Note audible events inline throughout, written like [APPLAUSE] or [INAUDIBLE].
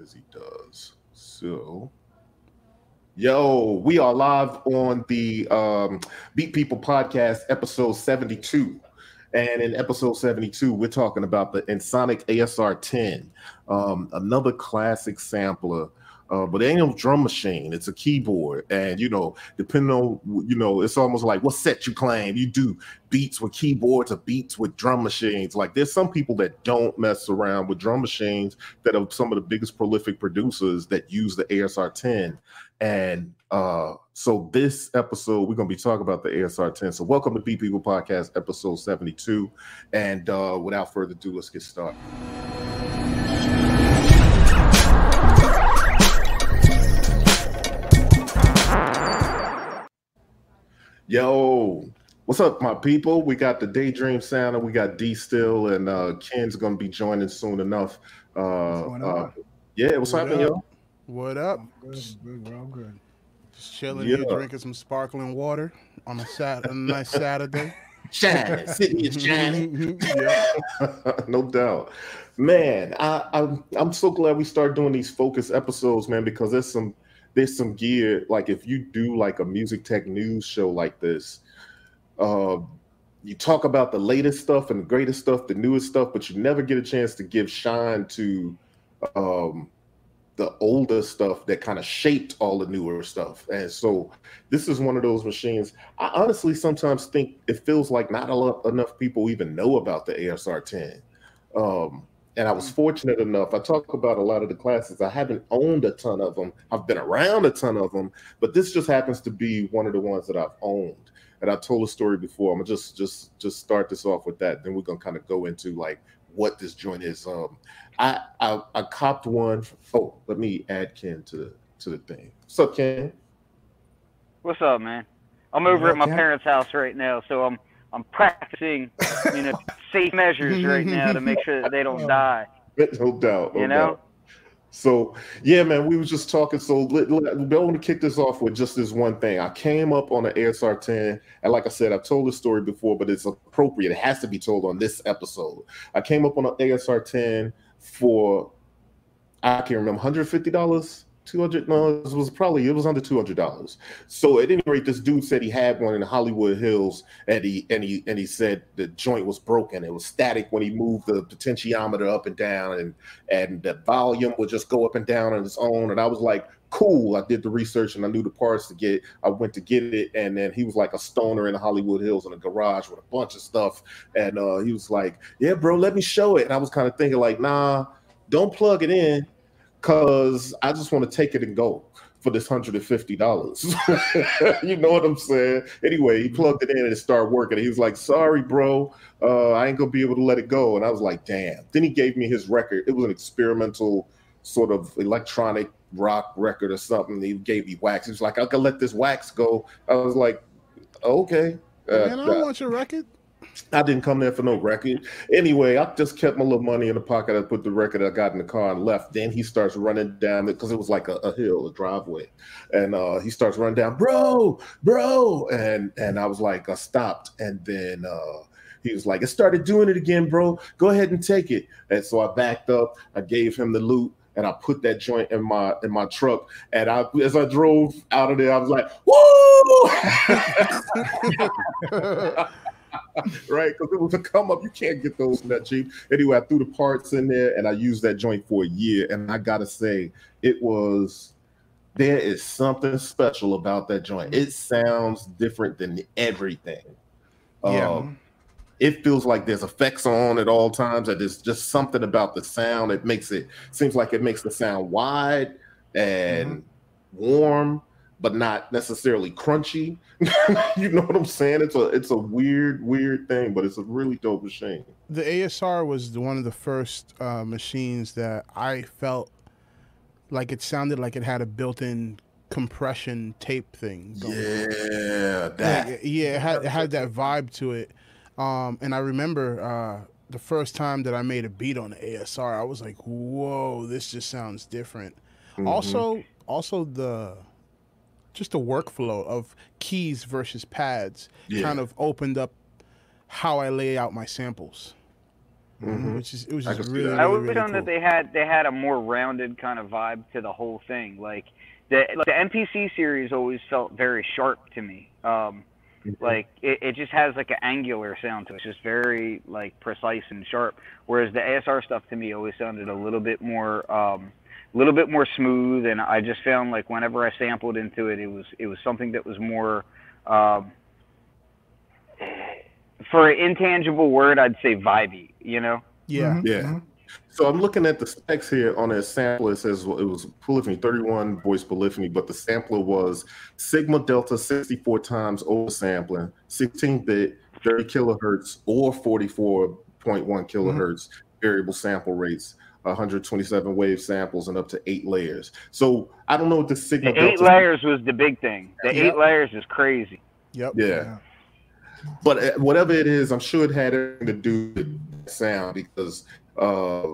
as he does. So, yo, we are live on the um, Beat People podcast, episode 72. And in episode 72, we're talking about the Ensoniq ASR 10, um, another classic sampler uh, but it ain't no drum machine. It's a keyboard, and you know, depending on you know, it's almost like what set you claim. You do beats with keyboards or beats with drum machines. Like there's some people that don't mess around with drum machines that are some of the biggest prolific producers that use the ASR 10. And uh, so this episode, we're gonna be talking about the ASR 10. So welcome to Beat People Podcast, episode 72. And uh, without further ado, let's get started. Yo, what's up, my people? We got the Daydream Sound and we got D Still, and uh, Ken's gonna be joining soon enough. Uh, uh yeah, what's what happening, up? yo? What up? Good, good, bro, good. Just chilling yeah. here, drinking some sparkling water on a sat a nice Saturday. Shining, Sydney is shining. no doubt, man. I, I'm I'm so glad we start doing these focus episodes, man, because there's some there's some gear like if you do like a music tech news show like this uh you talk about the latest stuff and the greatest stuff the newest stuff but you never get a chance to give shine to um the older stuff that kind of shaped all the newer stuff. And so this is one of those machines. I honestly sometimes think it feels like not a lot enough people even know about the asr 10 um and I was fortunate enough. I talk about a lot of the classes. I haven't owned a ton of them. I've been around a ton of them, but this just happens to be one of the ones that I've owned. And I told a story before. I'm gonna just just just start this off with that. Then we're gonna kind of go into like what this joint is. Um, I I, I copped one. Oh, let me add Ken to the to the thing. What's up, Ken? What's up, man? I'm over at my parents' house right now, so I'm I'm practicing, you know, [LAUGHS] safe measures right now to make sure that they don't die. No doubt. No you know. Doubt. So yeah, man, we was just talking. So let, let, I want to kick this off with just this one thing. I came up on the ASR 10, and like I said, I've told this story before, but it's appropriate. It has to be told on this episode. I came up on the ASR 10 for I can't remember, 150 dollars 200 no it was probably it was under 200 dollars. So at any rate this dude said he had one in hollywood hills and he and he and he said the joint was broken. It was static when he moved the potentiometer up and down and and the volume would just go up and down on its own. And i was like cool. I did the research and i knew the parts to get i went to get it. And then he was like a stoner in the hollywood hills in a garage with a bunch of stuff. And uh, he was like yeah bro let me show it. And i was kind of thinking like nah don't plug it in because I just want to take it and go for this hundred and fifty dollars. [LAUGHS] you know what I'm saying? Anyway, he plugged it in and it started working. He was like, "Sorry, bro, uh, I ain't gonna be able to let it go." And I was like, "Damn!" Then he gave me his record. It was an experimental sort of electronic rock record or something. He gave me wax. He was like, "I can let this wax go." I was like, "Okay." Uh, Man, I don't want your record. I didn't come there for no record. Anyway, I just kept my little money in the pocket. I put the record I got in the car and left. Then he starts running down it because it was like a, a, hill, a driveway, and uh, he starts running down, bro, bro, and and I was like, I stopped, and then. Uh, he was like, it started doing it again, bro. Go ahead and take it. And so I backed up. I gave him the loot and I put that joint in my in my truck. And I as I drove out of there, I was like, woo! [LAUGHS] [LAUGHS] [LAUGHS] [LAUGHS] right? Because it was a come up. You can't get those in that cheap. Anyway, I threw the parts in there and I used that joint for a year. And I gotta say, it was there is something special about that joint. It sounds different than everything. Yeah. Um, it feels like there's effects on at all times. That there's just something about the sound. It makes it seems like it makes the sound wide and mm-hmm. warm but not necessarily crunchy. [LAUGHS] you know what I'm saying? It's a it's a weird weird thing, but it's a really dope machine. The ASR was one of the first uh, machines that I felt like it sounded like it had a built-in compression tape thing. Going. Yeah, that. Like, yeah, it had, it had that vibe to it. Um, and I remember uh, the first time that I made a beat on the ASR, I was like, "Whoa, this just sounds different." Mm-hmm. Also, also the just the workflow of keys versus pads yeah. kind of opened up how I lay out my samples. mm-hmm. which is it was just really, really, I would really found cool. that they had they had a more rounded kind of vibe to the whole thing. Like the like the MPC series always felt very sharp to me. Um, Mm-hmm. like it, it just has like an angular sound to it. It's just very like precise and sharp. Whereas the ASR stuff to me always sounded a little bit more um a little bit more smooth and I just found like whenever I sampled into it it was it was something that was more um for an intangible word I'd say vibey, you know? yeah. Mhm, Yeah. mhm. So I'm looking at the specs here on a sampler. It says it was polyphony, 31 voice polyphony, but the sampler was Sigma Delta 64 times oversampling, 16 bit, 30 kilohertz, or 44.1 kilohertz variable sample rates, 127 wave samples, and up to eight layers. So I don't know what the signal. The eight Delta, layers was the big thing. The Yep. eight layers is crazy. Yep. yeah. But uh, whatever it is, I'm sure it had everything to do with sound because, uh,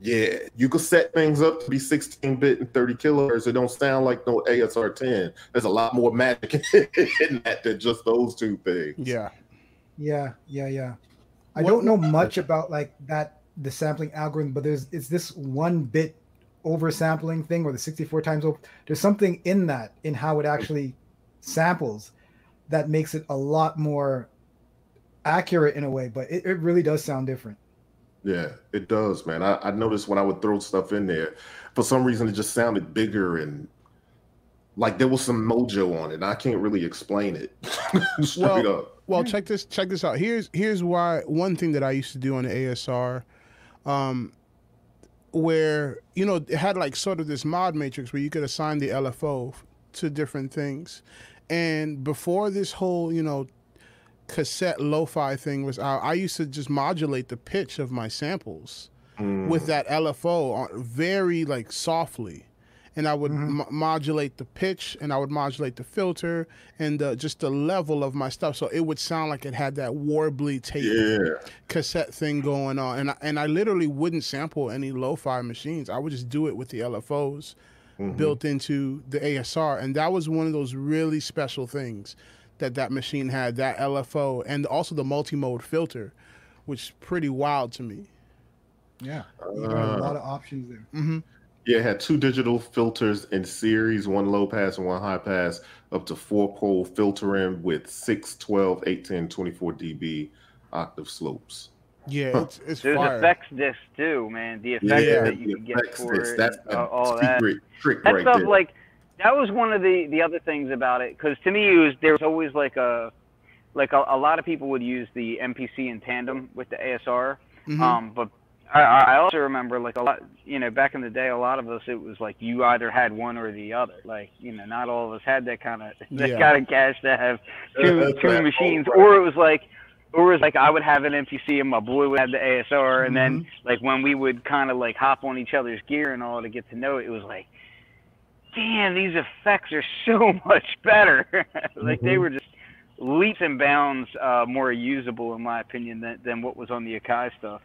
yeah, you could set things up to be 16 bit and 30 kilohertz. It don't sound like no ASR 10. There's a lot more magic [LAUGHS] in that than just those two things. Yeah. Yeah, yeah, yeah. I What- don't know [LAUGHS] much about like that the sampling algorithm, but there's it's this one bit oversampling thing or the 64 times over. There's something in that in how it actually samples that makes it a lot more accurate in a way, but it, it really does sound different. Yeah, it does, man. I, I noticed when I would throw stuff in there, for some reason it just sounded bigger and like there was some mojo on it. I can't really explain it [LAUGHS] straight Well, up. Well, check this check this out. Here's here's why one thing that I used to do on the ASR, um, where you know it had like sort of this mod matrix where you could assign the LFO to different things, and before this whole you know cassette lo-fi thing was out, I used to just modulate the pitch of my samples Mm. with that LFO on, very like softly, and I would Mhm. mo- modulate the pitch and I would modulate the filter and the, just the level of my stuff, so it would sound like it had that warbly tape yeah. cassette thing going on. And I, and I literally wouldn't sample any lo-fi machines. I would just do it with the LFOs Mhm. built into the ASR, and that was one of those really special things that that machine had. That LFO and also the multi-mode filter, which is pretty wild to me. Yeah. You got Uh, a lot of options there. hmm Yeah, it had two digital filters in series, one low pass and one high pass, up to four pole filtering with 6, 12, 18, 24 dB octave slopes. Yeah, Huh. it's it's There's fire. effects discs too, man. The effects Yeah, that you the can get for disc, it, that's and, uh, a all that. trick That right stuff, there. like that was one of the the other things about it. Because to me, it was there was always like a like a, a lot of people would use the MPC in tandem with the ASR. Mhm. Um, but I, I also remember like a lot, you know, back in the day, a lot of us it was like you either had one or the other. Like you know, not all of us had that kind of [LAUGHS] that Yeah. kind of cash to have two That's two right. machines, or it was like. Or it was like I would have an MPC and my boy would have the ASR, and then like when we would kind of like hop on each other's gear and all to get to know it, it was like, damn, these effects are so [LAUGHS] much better. [LAUGHS] like they Mhm. were just leaps and bounds uh, more usable in my opinion than, than what was on the Akai stuff.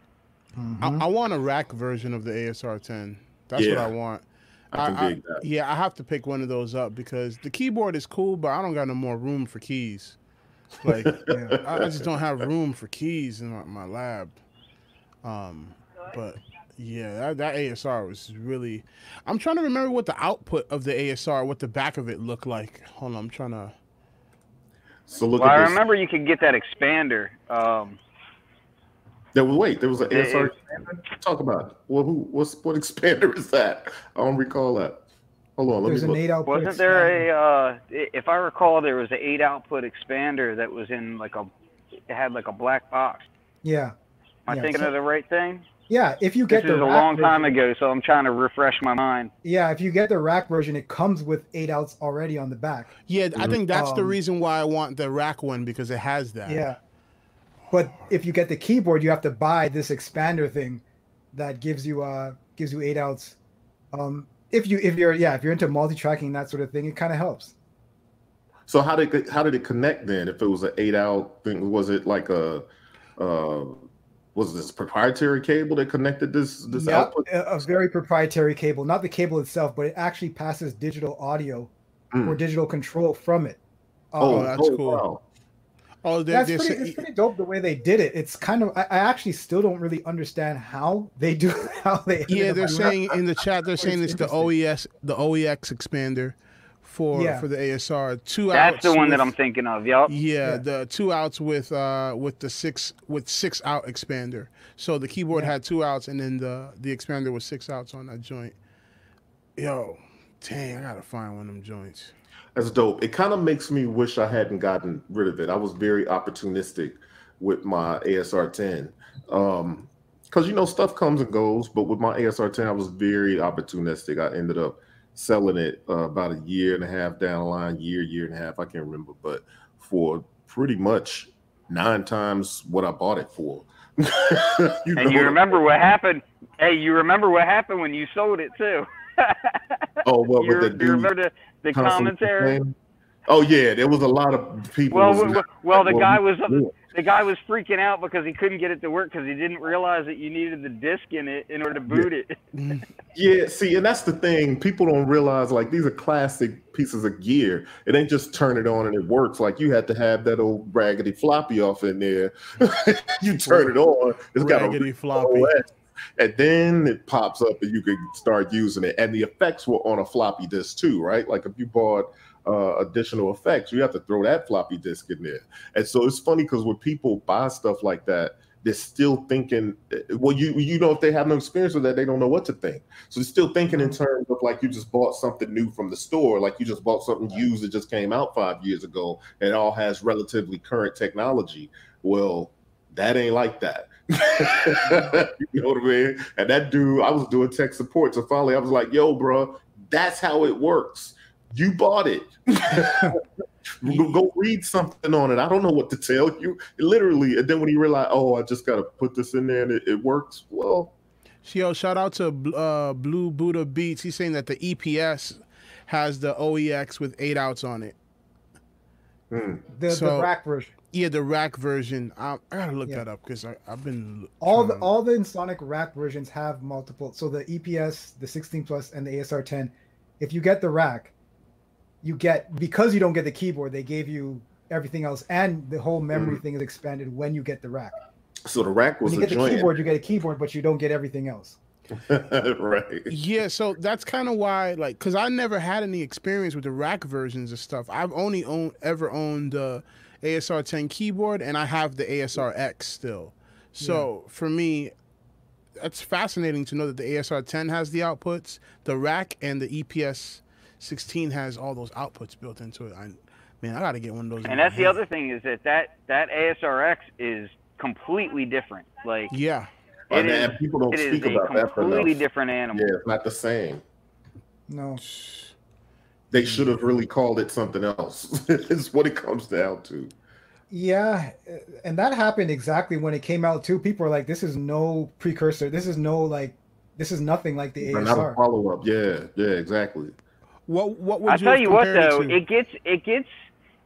Mhm. I, I want a rack version of the ASR 10. That's what I want. I can I- Yeah, I have to pick one of those up because the keyboard is cool, but I don't got no more room for keys. Like [LAUGHS] Yeah. I, I just don't have room for keys in my, my lab. Um, but yeah, that, that ASR was really. I'm trying to remember what the output of the ASR, what the back of it looked like. Hold on, I'm trying to. So look well, I this. remember you could get that expander. Um, There was wait, there was an It- ASR. Talk about it. Well, who? What's what [LAUGHS] expander is that? I don't recall that. Hold on, let There's me an look. eight output. wasn't there a? Uh, if I recall, there was an eight output expander that was in like a. It had like a black box. Yeah. Am I Yeah, thinking so- of the right thing? Yeah. If you get This get is the a rack long time ago, so I'm trying to refresh my mind. Yeah, if you get the rack version, it comes with eight outs already on the back. Yeah, I think that's the Um, reason why I want the rack one because it has that. Yeah. But if you get the keyboard, you have to buy this expander thing that gives you uh gives you eight outs. Um if you if you're yeah, if you're into multi-tracking that sort of thing, it kind of helps. So how did it, how did it connect then? If it was an eight out thing, was it like a uh, was this proprietary cable that connected this this Yeah, output? a, a very proprietary cable, not the cable itself, but it actually passes digital audio Mm. or digital control from it. Oh, Um, that's oh, cool. wow. Oh, they're, That's they're pretty. sa- It's pretty dope the way they did it. It's kind of. I, I actually still don't really understand how they do [LAUGHS] how they. yeah, they're saying in the chat they're saying it's the interesting. OES the OEX expander for Yeah. for the ASR. Two That's outs the one that I'm thinking of. Yup. Yeah, Yeah. the two outs with uh with the six with six out expander. So the keyboard Yeah. had two outs and then the the expander was six outs on that joint. Yo, dang, I gotta find one of them joints. That's dope. It kind of makes me wish I hadn't gotten rid of it. I was very opportunistic with my ASR 10. Um, because you know stuff comes and goes, but with my ASR 10, I was very opportunistic. I ended up selling it uh, about a year and a half down the line, year, year and a half, I can't remember, but for pretty much nine times what I bought it for. [LAUGHS] you And you remember what happened? Hey, you remember what happened when you sold it too? Oh, what [LAUGHS] you, with the you remember the, the constantly commentary? Oh yeah, there was a lot of people. Well, well, not- well, the well, guy was the guy was freaking out because he couldn't get it to work because he didn't realize that you needed the disc in it in order to boot it. [LAUGHS] Yeah, see, and that's the thing. People don't realize like these are classic pieces of gear. It ain't just turn it on and it works. Like you had to have that old raggedy floppy off in there. [LAUGHS] you turn it on, it's got a Raggedy real floppy. OS, and then it pops up and you can start using it. And the effects were on a floppy disk too, right? Like if you bought uh, additional effects, you have to throw that floppy disk in there. And so it's funny because when people buy stuff like that, they're still thinking. Well, you you know if they have no experience with that, they don't know what to think. So they're still thinking in terms of like you just bought something new from the store, like you just bought something used that just came out five years ago, and all has relatively current technology. Well, that ain't like that. [LAUGHS] you know what I mean? And that dude, I was doing tech support, so finally I was like, "Yo, bro, that's how it works. You bought it." [LAUGHS] Go, go read something on it. I don't know what to tell you. Literally, and then when you realize, oh, I just got to put this in there and it, it works. Well, Yo, shout out to uh, Blue Buddha Beats. He's saying that the EPS has the OEX with eight outs on it. hmm. the, So- the rack version. Yeah, the rack version. I, I gotta look Yeah. that up because I've been All the trying- all the Ensoniq rack versions have multiple. So the EPS, the 16 plus, and the ASR 10. If you get the rack, you get because you don't get the keyboard. They gave you everything else, and the whole memory mm. thing is expanded when you get the rack. So the rack When was you a get the joint, keyboard, you get a keyboard, but you don't get everything else. [LAUGHS] right? Yeah, so that's kind of why, like, because I never had any experience with the rack versions of stuff. I've only owned ever owned the ASR 10 keyboard, and I have the ASR X still. So for me, that's fascinating to know that the ASR 10 has the outputs, the rack, and the EPS 16 has all those outputs built into it. I, man, I got to get one of those. And that's the other thing is that that that ASRX is completely different. Like Yeah, it and, is, and people don't it is speak a about that completely different animal. Yeah, it's not the same. No, They should have really called it something else. [LAUGHS] it's what it comes down to. yeah, uh, and that happened exactly when it came out too. People are like, "This is no precursor. This is no like, this is nothing like the And not a ASR." follow up. Yeah, yeah, exactly. what what would I you tell have you what compared though, to? it gets it gets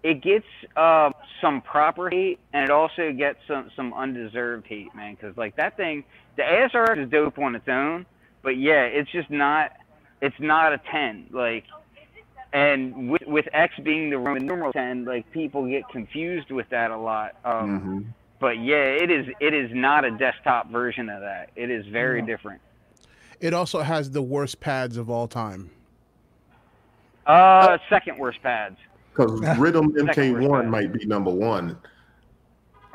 it gets uh, some proper hate, and it also gets some some undeserved hate, man. Because like that thing, the ASR is dope on its own, but yeah, it's just not it's not a ten. Like, and with with X being the Roman numeral ten, like people get confused with that a lot. Um, Mhm. But yeah, it is it is not a desktop version of that. It is very No. different. it also has the worst pads of all time. Uh, second worst pads. Because [LAUGHS] Rhythm MK1 might be number one.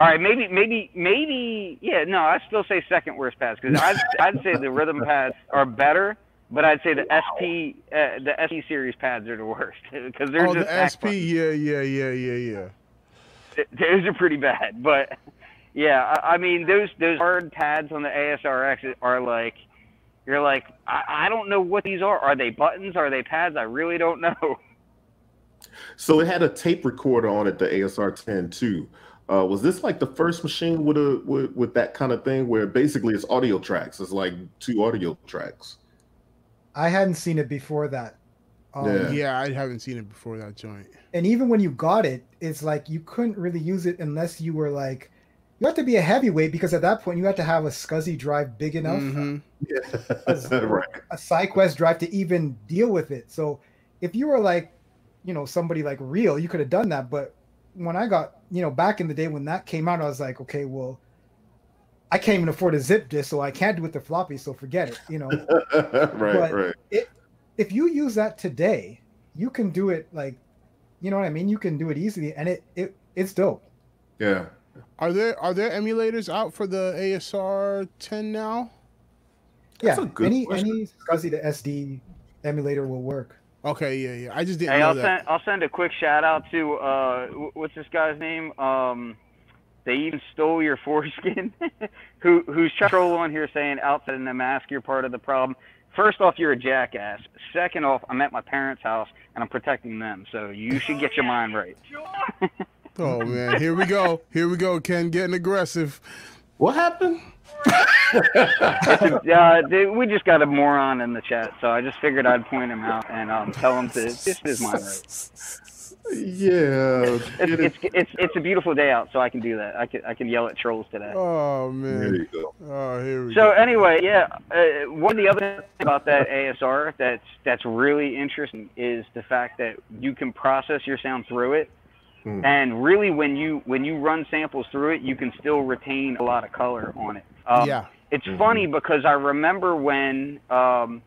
All right, maybe, maybe, maybe, yeah. No, I still say second worst pads because I'd, I'd say the rhythm [LAUGHS] pads are better, but I'd say the SP, uh, the SP series pads are the worst [LAUGHS] because they're oh, just the back SP, yeah, yeah, yeah, yeah, yeah. Those are pretty bad, [LAUGHS] but yeah, I, I mean those those hard pads on the ASRX are like, you're like, I, I don't know what these are. Are they buttons? Are they pads? I really don't know. [LAUGHS] So it had a tape recorder on it, the ASR 10 too. Uh, was this like the first machine with a with, with that kind of thing where basically it's audio tracks? It's like two audio tracks. I hadn't seen it before that. Um, Yeah. Yeah, I haven't seen it before that joint. And even when you got it, it's like you couldn't really use it unless you were like, you have to be a heavyweight because at that point you had to have a SCSI drive big enough, Mhm. Yeah, [LAUGHS] [LAUGHS] right. a SideQuest drive to even deal with it. So if you were like, you know, somebody like real, you could have done that. But when I got, you know, back in the day when that came out, I was like, okay, well, I can't even afford a zip disk, so I can't do it with the floppy, so forget it, you know. [LAUGHS] right, But right. It, if you use that today, you can do it like, you know what I mean? You can do it easily, and it it it's dope. Yeah. Are there are there emulators out for the ASR 10 now? That's yeah, a good any question. any SCSI to SD emulator will work. Okay, yeah, yeah. I just didn't Hey, know I'll that. send I'll send a quick shout out to uh, what's this guy's name? Um, they even stole your [LAUGHS] foreskin. Who who's troll on here saying outside in the mask you're part of the problem? First off, you're a jackass. Second off, I'm at my parents' house and I'm protecting them, so you should get your mind right. [LAUGHS] Oh man, here we go. Here we go. Ken getting aggressive. What happened? uh, we just got a moron in the chat, so I just figured I'd point him out and um, tell him to get his mind right. Yeah. It's, get it- it's it's it's a beautiful day out, so I can do that. I can I can yell at trolls today. Oh there man. you go. Oh, here we So go. anyway, yeah, uh, one of the other things about that ASR that's that's really interesting is the fact that you can process your sound through it, Hmm. and really when you when you run samples through it, you can still retain a lot of color on it. Um, yeah. It's Mhm. funny because I remember when um,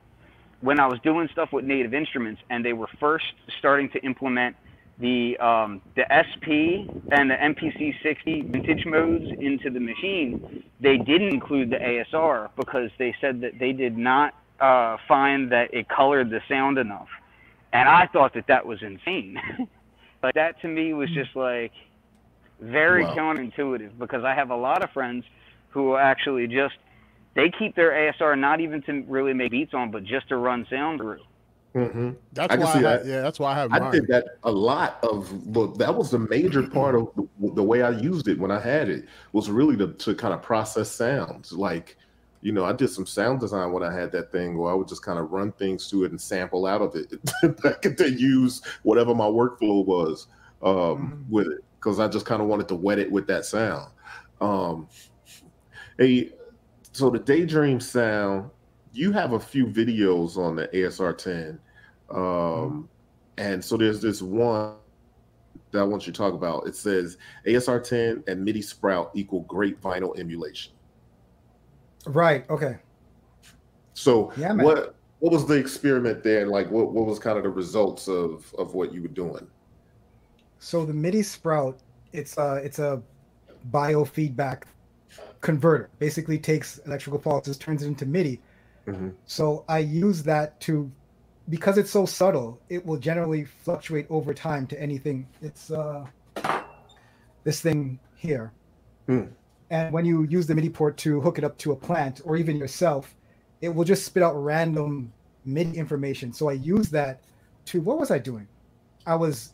when I was doing stuff with Native Instruments and they were first starting to implement the um, the SP and the MPC 60 vintage modes into the machine, they didn't include the ASR because they said that they did not uh, find that it colored the sound enough, and I thought that that was insane. [LAUGHS] like that to me was just like very Wow. counterintuitive because I have a lot of friends who actually just they keep their ASR not even to really make beats on, but just to run sound through. Hmm That's I why I have, that. yeah, that's why I have I mine. did that a lot of look that was the major [CLEARS THROAT] part of the, the way I used it when I had it was really to, to kind of process sounds like you know I did some sound design when I had that thing where I would just kind of run things through it and sample out of it [LAUGHS] I could then use whatever my workflow was um, Mhm. with it because I just kind of wanted to wet it with that sound um, hey so the daydream sound you have a few videos on the ASR 10 um, and so there's this one that I want you to talk about. It says ASR 10 and MIDI Sprout equal great vinyl emulation. Right. Okay. So Yeah, man. what what was the experiment there? And like what, what was kind of the results of of what you were doing? So the MIDI Sprout, it's a it's a biofeedback converter. Basically, takes electrical pulses, turns it into MIDI. Mhm. So I use that to, because it's so subtle, it will generally fluctuate over time to anything. It's uh, this thing here. Hmm. And when you use the MIDI port to hook it up to a plant or even yourself, it will just spit out random MIDI information. So I use that to what was I doing? I was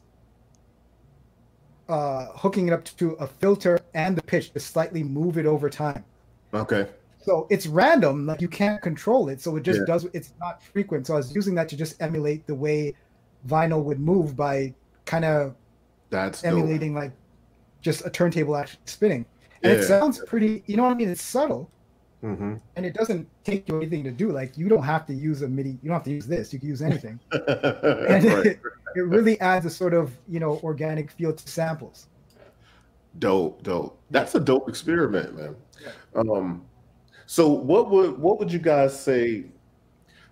uh, hooking it up to a filter and the pitch to slightly move it over time. Okay. So it's random, like you can't control it. So it just Yeah. does. It's not frequent. So I was using that to just emulate the way vinyl would move by kind of That's dope. emulating like just a turntable actually spinning. And Yeah. it sounds pretty. You know what I mean? It's subtle hmm and it doesn't take you anything to do. Like you don't have to use a MIDI. You don't have to use this. You can use anything. [LAUGHS] And right. it, it really adds a sort of you know organic feel to samples. Dope, dope. That's a dope experiment, man. Um, so what would what would you guys say,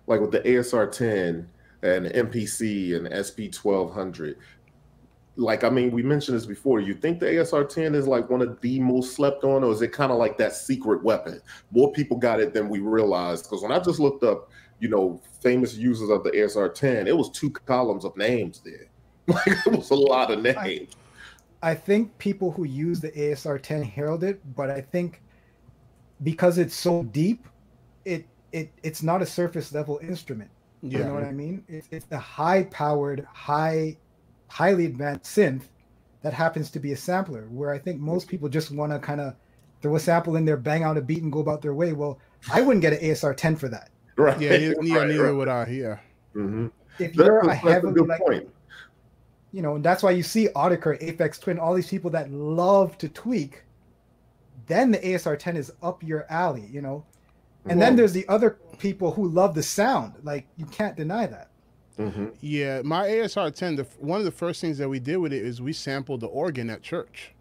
like with the ASR 10 and MPC and SP 1200? Like, I mean, we mentioned this before. You think the ASR 10 is like one of the most slept on, or is it kind of like that secret weapon? More people got it than we realized. Because when I just looked up, you know, famous users of the ASR 10, it was two columns of names there. [LAUGHS] Like, it was a lot of names. I think people who use the ASR 10 heralded, it, but I think because it's so deep, it it it's not a surface level instrument. Yeah. You know what I mean? It's it's the high powered, high, highly advanced synth that happens to be a sampler. Where I think most people just want to kind of throw a sample in there, bang out a beat, and go about their way. Well, I wouldn't get an ASR 10 for that. Right. Yeah, yeah, yeah right, neither right. would I. Yeah. hmm If That's, you're a, a that's a heavily good like point. you know, and that's why you see Autechre, Aphex Twin, all these people that love to tweak. Then the ASR 10 is up your alley, you know. And then there's the other people who love the sound. Like you can't deny that. Mm-hmm. Yeah, my ASR 10. The, one of the first things that we did with it is we sampled the organ at church,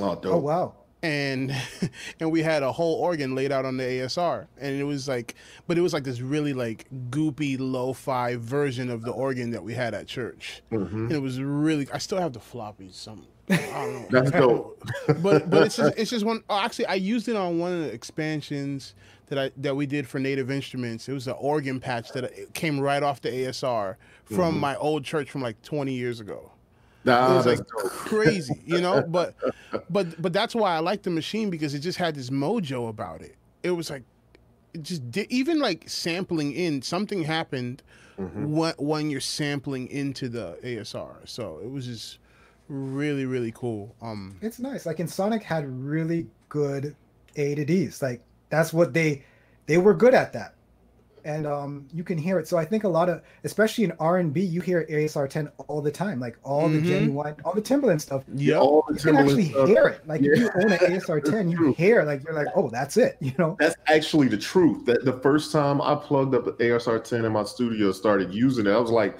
Oh, dope. Oh wow. and [LAUGHS] and we had a whole organ laid out on the ASR, and it was like, but it was like this really like goopy lo-fi version of the organ that we had at church, Mhm. and it was really. I still have the floppies. Some. I don't know. [LAUGHS] That's dope. but but it's just it's just one. Oh, actually, I used it on one of the expansions that I that we did for Native Instruments. It was an organ patch that came right off the ASR from Mhm. my old church from like 20 years ago. It was like dope. crazy, you know. [LAUGHS] But but but that's why I like the machine because it just had this mojo about it. It was like it just did, even like sampling in something happened Mhm. when when you're sampling into the ASR. So it was just really really cool. Um. It's nice. Like Ensoniq had really good A to D's. Like that's what they they were good at that. And um you can hear it. So I think a lot of especially in R and B, you hear ASR 10 all the time. Like all Mhm. the Ginuwine all the Timbaland stuff. Yeah, All the You can actually Timbaland stuff. hear it. Like if you own an [LAUGHS] ASR 10, you True. hear like you're like, oh, that's it. You know? That's actually the truth. That the first time I plugged up the ASR 10 in my studio, started using it, I was like,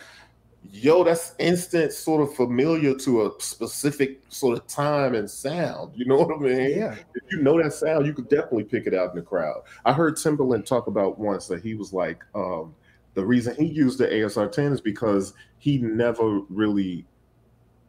yo, that's instant sort of familiar to a specific sort of time and sound. You know what I mean? Yeah. If you know that sound, you could definitely pick it out in the crowd. I heard Timbaland talk about once that he was like, um, the reason he used the ASR 10 is because he never really,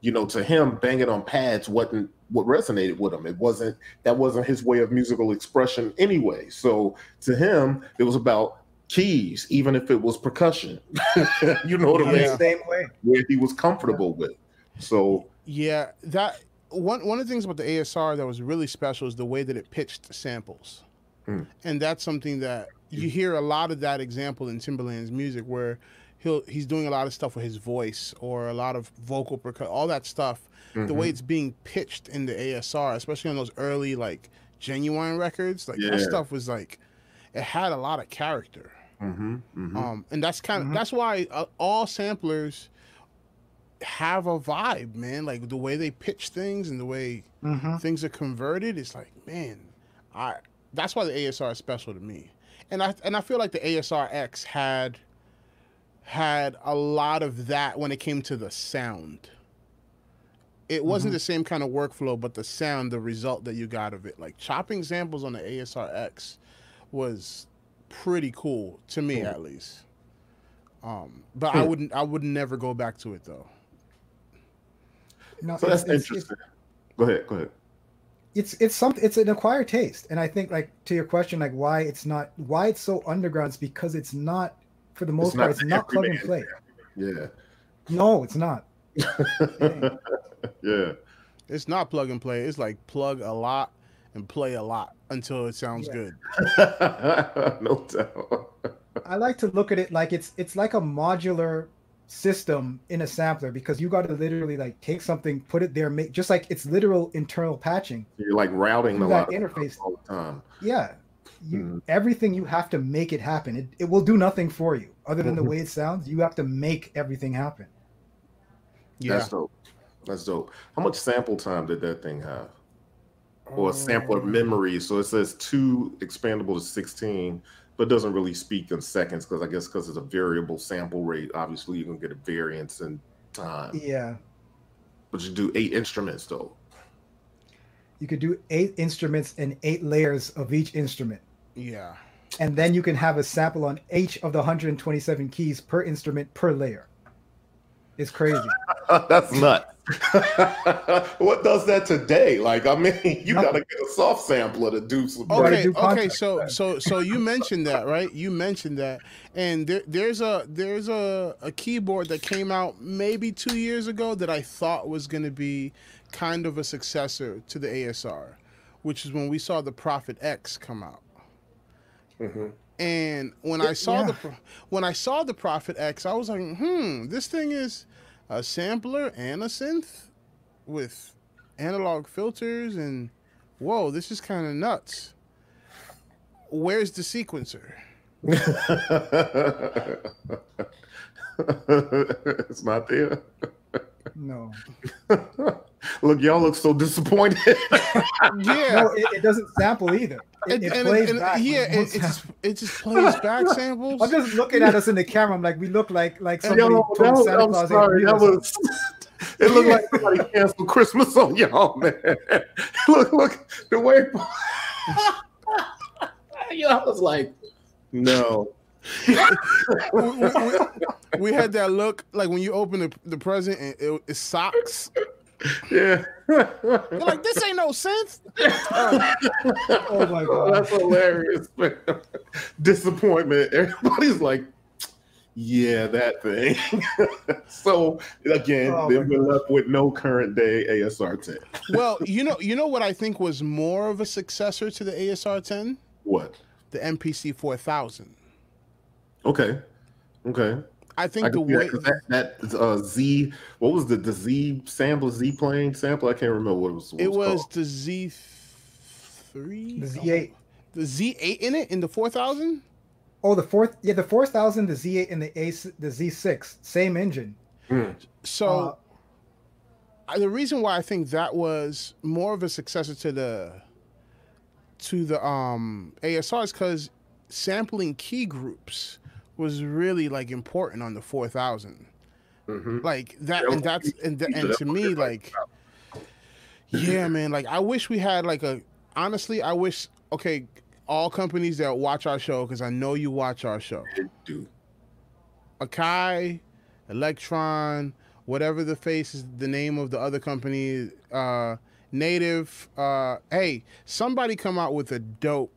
you know, to him, banging on pads wasn't what resonated with him. It wasn't that wasn't his way of musical expression anyway. So to him, it was about keys, even if it was percussion. [LAUGHS] you know what I mean? the same way. Where he was comfortable with. So Yeah, that one one of the things about the ASR that was really special is the way that it pitched samples, Hmm. and that's something that you hear a lot of that example in Timbaland's music, where he'll he's doing a lot of stuff with his voice or a lot of vocal percussion, all that stuff. The way mhm. it's being pitched in the ASR, especially on those early like Ginuwine records, like that stuff was like it had a lot of character. Mhm, mhm. Um, and that's kind of Mhm. that's why uh, all samplers have a vibe, man. Like the way they pitch things and the way Mhm. things are converted. It's like, man, I. That's why the ASR is special to me, and I and I feel like the ASR X had had a lot of that when it came to the sound. It wasn't the same kind of workflow, but the sound, the result that you got of it, like chopping samples on the ASR X, was pretty cool to me at least. Um, but I wouldn't. I would never go back to it though. No, so that's it's- it's- interesting. Go ahead, go ahead. it's it's something it's an acquired taste and i think like to your question like why it's not why it's so underground is because it's not for the most not part it's not plug and play Yeah. no it's not [LAUGHS] yeah. It's not plug and play. It's like plug a lot and play a lot until it sounds Yeah. good. [LAUGHS] no doubt. i like to look at it like it's it's like a modular system in a sampler because you got to literally like take something put it there make just like it's literal internal patching You're like routing the lot interface. all the time. yeah you, Mhm. everything you have to make it happen it, it will do nothing for you other than the Mhm. way it sounds you have to make everything happen Yeah. That's dope. That's dope. How much sample time did that thing have? Or a sampler Oh. Mm. memory? So it says two expandable to 16, but doesn't really speak in seconds because I guess because it's a variable sample rate. Obviously, you can get a variance in time. yeah But you do eight instruments though. you could do eight instruments and eight layers of each instrument Yeah. and then you can have a sample on each of the 127 keys per instrument per layer it's crazy [LAUGHS] That's [LAUGHS] nuts. [LAUGHS] what does that today? Like, I mean, you gotta get a soft sampler to do some. gotta Okay. do Okay. context. So so so you mentioned that, right? You mentioned that, and there, there's a there's a, a keyboard that came out maybe two years ago that I thought was going to be kind of a successor to the ASR, which is when we saw the Prophet X come out. Mhm. And when I saw Yeah. the Pro- when I saw the Prophet X, I was like, hmm, this thing is a sampler and a synth with analog filters and whoa, this is kind of nuts. Where's the sequencer? [LAUGHS] it's not there. no [LAUGHS] Look, y'all look so disappointed. [LAUGHS] yeah. No, it, it doesn't sample either. It, And- it and- plays and- back. yeah, it, it just it just plays back [LAUGHS] samples. I'm just looking at us in the camera. I'm like, we look like like somebody Yo, told that was, Santa Claus. ain't sorry. That was. It looked like somebody [LAUGHS] canceled Christmas on y'all, man. look, look, the way. you know, I was like, no. we, we- we- we had that look like when you open the, the present and it, it's socks. Yeah. You're like, this ain't no sense. [LAUGHS] Oh my god. Oh, that's hilarious. Disappointment. Everybody's like, yeah, that thing. [LAUGHS] so again, Oh, then my we're left with no current day ASR 10. Well, you know, [LAUGHS] you know what I think was more of a successor to the ASR 10, What? the MPC 4000. Okay. Okay. I think I the way that, that uh, Z, what was the, the Z sample, Z plane sample? I can't remember what it was. What it was, was called. the Z3, The Z8. the Z8 in it in the 4000. Oh, the fourth. Yeah, the four thousand, the Z8, and the A, the Z6, same engine. Mm. So Uh, I- the reason why I think that was more of a successor to the to the um ASR is because sampling key groups was really like important on the 4000 Mhm. like that and that's and, and to me like yeah man like i wish we had like a honestly i wish okay all companies that watch our show because i know you watch our show do. Akai, Elektron, whatever the face is the name of the other company, uh, Native. Uh, hey, somebody come out with a dope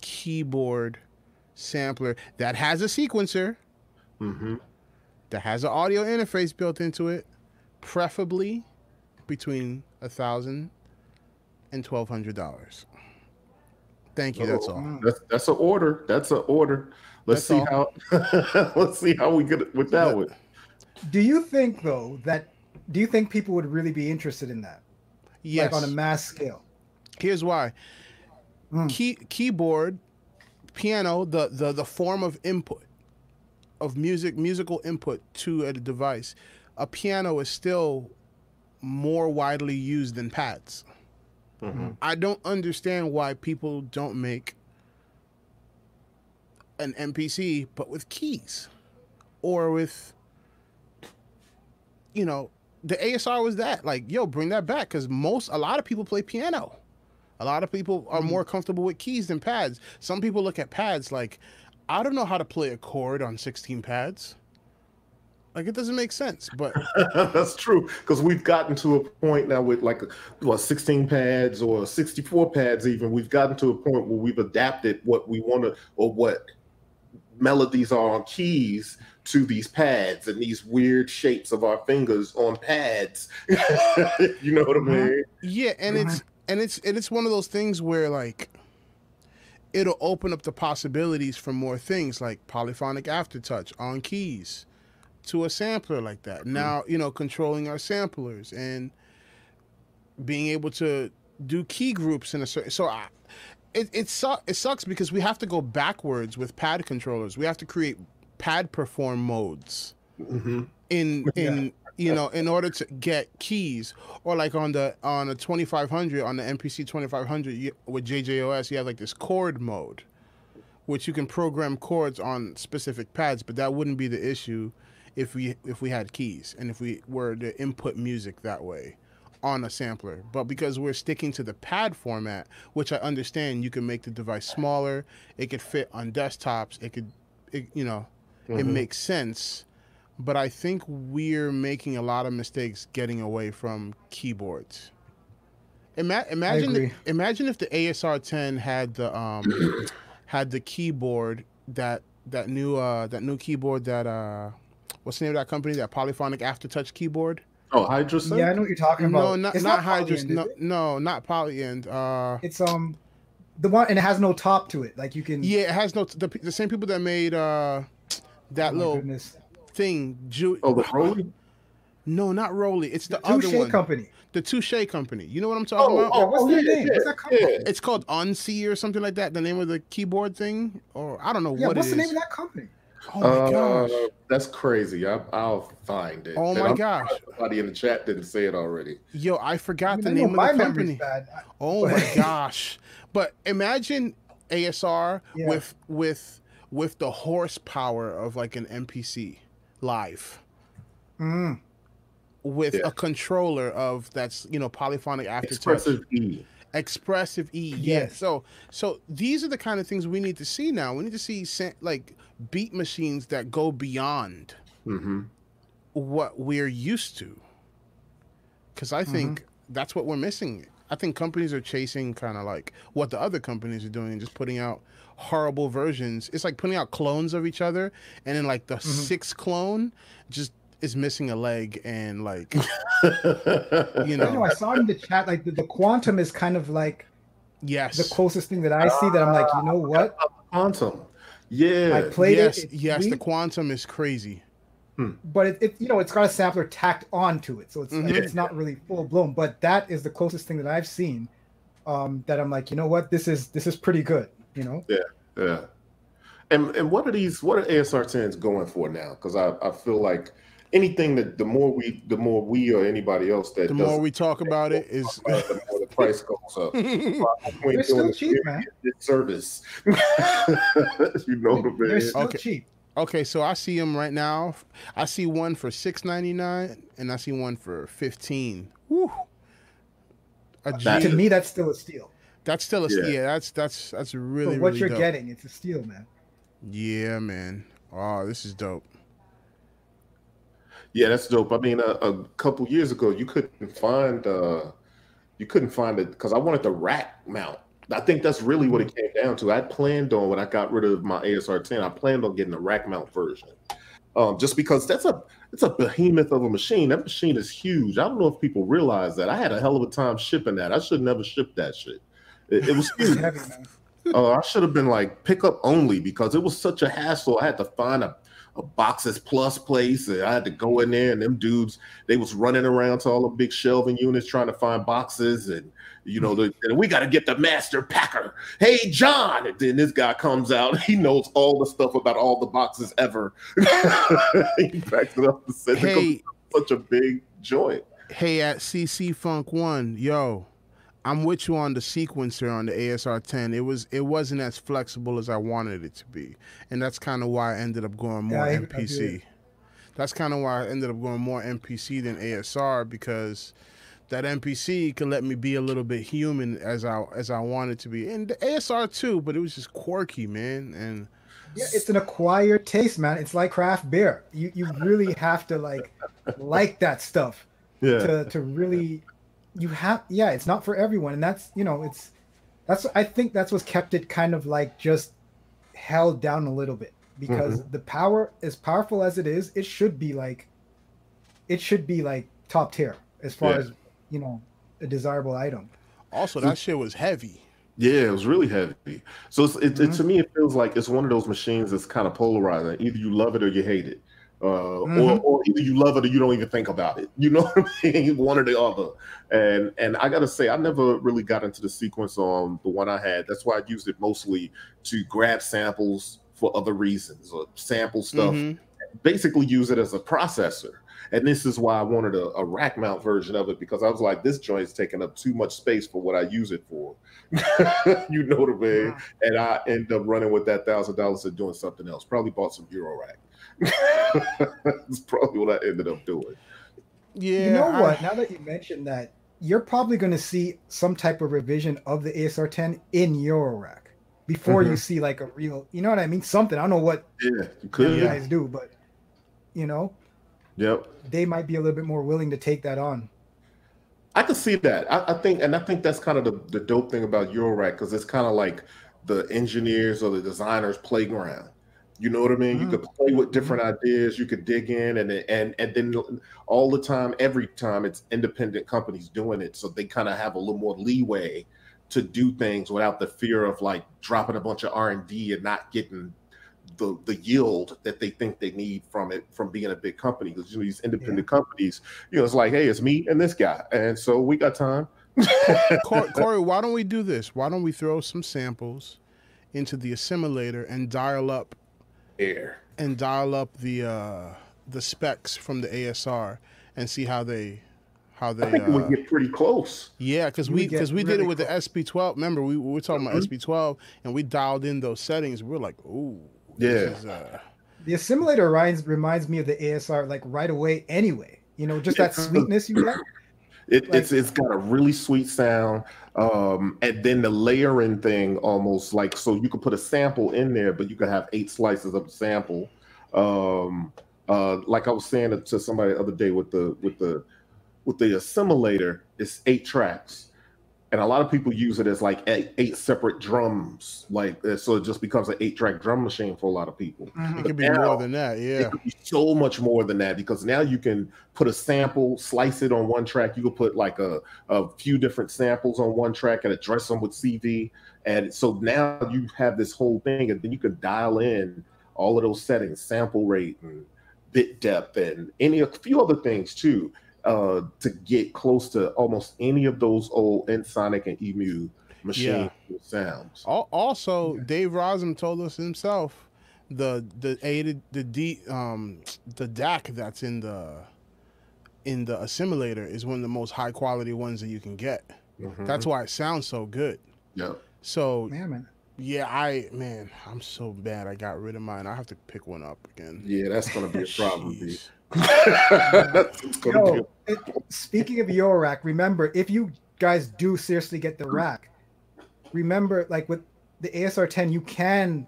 keyboard sampler that has a sequencer, Mm-hmm. that has an audio interface built into it, preferably between a thousand and twelve hundred dollars. Thank you. That's all. That's that's an order. That's an order. Let's That's see how. [LAUGHS] let's see how we get with that one. do you think though that do you think people would really be interested in that, Yes. like on a mass scale? Here's why. Mm. Key keyboard, piano, the, the the form of input of music, musical input to a device. A piano is still more widely used than pads. Mhm. I don't understand why people don't make an MPC but with keys or with you know the ASR was that like yo bring that back cuz most a lot of people play piano. A lot of people are mm-hmm. more comfortable with keys than pads. Some people look at pads like I don't know how to play a chord on 16 pads. Like it doesn't make sense, but [LAUGHS] That's true because we've gotten to a point now with like what 16 pads or 64 pads even. We've gotten to a point where we've adapted what we want to or what melodies are on keys to these pads and these weird shapes of our fingers on pads. [LAUGHS] you know what I mm-hmm. mean? Yeah, and mm-hmm. it's and it's and it's one of those things where like it'll open up the possibilities for more things like polyphonic aftertouch on keys to a sampler like that. Now, you know, controlling our samplers and being able to do key groups in a certain so I it it, su- it sucks because we have to go backwards with pad controllers. We have to create pad perform modes hmm in in you know in order to get keys or like on the on a 2500 on the MPC 2500 you, with JJOS you have like this chord mode which you can program chords on specific pads but that wouldn't be the issue if we if we had keys and if we were to input music that way on a sampler but because we're sticking to the pad format which I understand you can make the device smaller it could fit on desktops it could it, you know it Mhm. makes sense but I think we're making a lot of mistakes getting away from keyboards. Ima- imagine, agree. imagine if the ASR 10 had the um [COUGHS] had the keyboard that that new uh that new keyboard that uh what's the name of that company that polyphonic aftertouch keyboard? Oh, Hydra Yeah, I know what you're talking about. No, not It's not Hydrus. Polyend, No, no, not Polyend. Uh, It's um the one and it has no top to it. Like you can. yeah, it has no the, the same people that made uh that Oh little goodness. Thing. Ju- Oh, the ROLI? No, not ROLI. It's the, The other Touche one. company. the Touche company. You know what I'm talking Oh, about? Yeah, what's oh, their yeah, name? yeah, What's that company? yeah. It's called Unsee or something like that. The name of the keyboard thing, or I don't know Yeah, what what's it the name of that company? Oh my Uh, gosh. that's crazy. I, I'll find it. Oh And my I'm gosh. surprised Somebody in the chat didn't say it already. Yo, I forgot I mean, the I name of my the company. bad. Oh my [LAUGHS] gosh. But imagine ASR Yeah. with with with the horsepower of like an MPC live Mm. with Yeah. a controller of that's you know polyphonic aftertouch Expressive E. expressive E. Yeah. Yes. So so these are the kind of things we need to see now. We need to see like beat machines that go beyond Mm-hmm. what we're used to. Because I think that's what we're missing. I think companies are chasing kind of like what the other companies are doing, and just putting out horrible versions. It's like putting out clones of each other, and then like the sixth clone just is missing a leg, and like [LAUGHS] you You know, know, I saw in the chat like the, the quantum is kind of like yes, the closest thing that I see that I'm like, you know what? Quantum. I Yeah. played yes, it. it's yes. The quantum is crazy. but it, it, you know, it's got a sampler tacked onto it, so it's Mhm. it's not really full blown. But that is the closest thing that I've seen. Um, that I'm like, you know what? This is this is pretty good. You know, Yeah. Yeah. And and what are these? What are ASR tens going for now? Because I, I feel like anything that the more we the more we or anybody else that The does more we talk about it, is uh, the more the [LAUGHS] price goes up. We they're still cheap, man. Service. [LAUGHS] you know what I They're mean? still Okay. cheap. Okay, so I see them right now. I see one for six ninety nine, and I see one for fifteen. Woo. A G, To me, that's still a steal. That's still a Yeah. yeah. That's that's that's really For what really you're dope. getting, it's a steal, man. Yeah, man. Oh, this is dope. Yeah, that's dope. I mean, a, a couple years ago, you couldn't find uh, you couldn't find it because I wanted the rack mount. I think that's really what it came down to. I planned on when I got rid of my ASR 10, I planned on getting the rack mount version. Um, just because that's a it's a behemoth of a machine. That machine is huge. I don't know if people realize that. I had a hell of a time shipping that. I should never ship that shit. It, it was [LAUGHS] huge. heavy, man. Uh, I should have been like pickup only because it was such a hassle. I had to find a, a boxes plus place and I had to go in there and them dudes they was running around to all the big shelving units trying to find boxes and you know the, and we got to get the master packer. Hey John, and then this guy comes out. [LAUGHS] He knows all the stuff about all the boxes ever. [LAUGHS] he packs it up and said Hey, such a big joint. hey, at CC Funk One, yo, I'm with you on the sequencer on the ASR 10. It was it wasn't as flexible as I wanted it to be, and that's kind of why I ended up going more Yeah, I- I MPC. That's kind of why I ended up going more MPC than ASR because that MPC could let me be a little bit human as I as I wanted to be, and the ASR too. But it was just quirky, man, and Yeah, it's an acquired taste, man. It's like craft beer. You you really have to like like that stuff Yeah. to to really you have yeah, it's not for everyone. And that's you know, it's that's I think that's what's kept it kind of like just held down a little bit. Because the power as powerful as it is, it should be like it should be like top tier as far Yeah. as you know, a desirable item. also that shit was heavy. Yeah, it was really heavy. So it's, it, it, Mhm. to me, it feels like it's one of those machines that's kind of polarizing. Either you love it or you hate it, uh, or, Mhm. or either you love it or you don't even think about it. You know [LAUGHS] what I mean? One or the other. And and I gotta say, I never really got into the sequence on the one I had. That's why I used it mostly to grab samples for other reasons or sample stuff Mhm. basically use it as a processor. And this is why I wanted a, a rack mount version of it because I was like, this joint's taking up too much space for what I use it for. [LAUGHS] you know what I mean? And I end up running with that thousand dollars and doing something else. Probably bought some Euro rack. [LAUGHS] That's probably what I ended up doing. Yeah, you know I- what? Now that you mentioned that, you're probably going to see some type of revision of the ASR10 in Eurorack before you mm-hmm. see like a real, you know what I mean? Something. I don't know what Yeah, you you could. Yeah. guys do, but you know, Yep. they might be a little bit more willing to take that on. I can see that. I, I think, and I think that's kind of the, the dope thing about Eurorack because it's kind of like the engineers or the designers' playground. You know what I mean? You Mhm. could play with different ideas. You could dig in, and and and then all the time, every time, it's independent companies doing it, so they kind of have a little more leeway to do things without the fear of like dropping a bunch of R and D and not getting the the yield that they think they need from it from being a big company. Because you know these independent companies, you know, it's like, hey, it's me and this guy, and so we got time. [LAUGHS] Corey, why don't we do this? Why don't we throw some samples into the assimilator and dial up Air. and dial up the uh, the specs from the ASR and see how they how they. I think uh, it would get pretty close. yeah, because we because we did it with the SP12. Remember, we, we were talking about Mhm. SP12 and we dialed in those settings. We are like, ooh, Yeah. this is, uh, The assimilator reminds reminds me of the ASR like right away anyway. You know, just that sweetness you get. It, Like- it's it's got a really sweet sound, um, and then the layering thing almost like so you could put a sample in there, but you could have eight slices of the sample. Um, uh, like I was saying to somebody the other day with the with the with the assimilator, it's eight tracks, and a lot of people use it as like eight, eight separate drums, like uh, so it just becomes an eight track drum machine for a lot of people. it could be now- more than that. Yeah. It could be so much more than that because now you can put a sample, slice it on one track. You can put like a, a few different samples on one track and address them with CV. And so now you have this whole thing, and then you can dial in all of those settings, sample rate and bit depth, and any a few other things too, uh, to get close to almost any of those old Ensoniq and Emu machine sounds. Also, Okay. Dave Rossum told us himself the the A to the D um the DAC that's in the in the assimilator is one of the most high quality ones that you can get. Mhm. That's why it sounds so good. yeah. So Yeah, man. yeah, I man, I'm so bad I got rid of mine. I have to pick one up again. Yeah, that's gonna be a problem. B. Jeez. that's gonna be a Yo, it, speaking of Eurorack, remember if you guys do seriously get the rack, remember like with the ASR 10, you can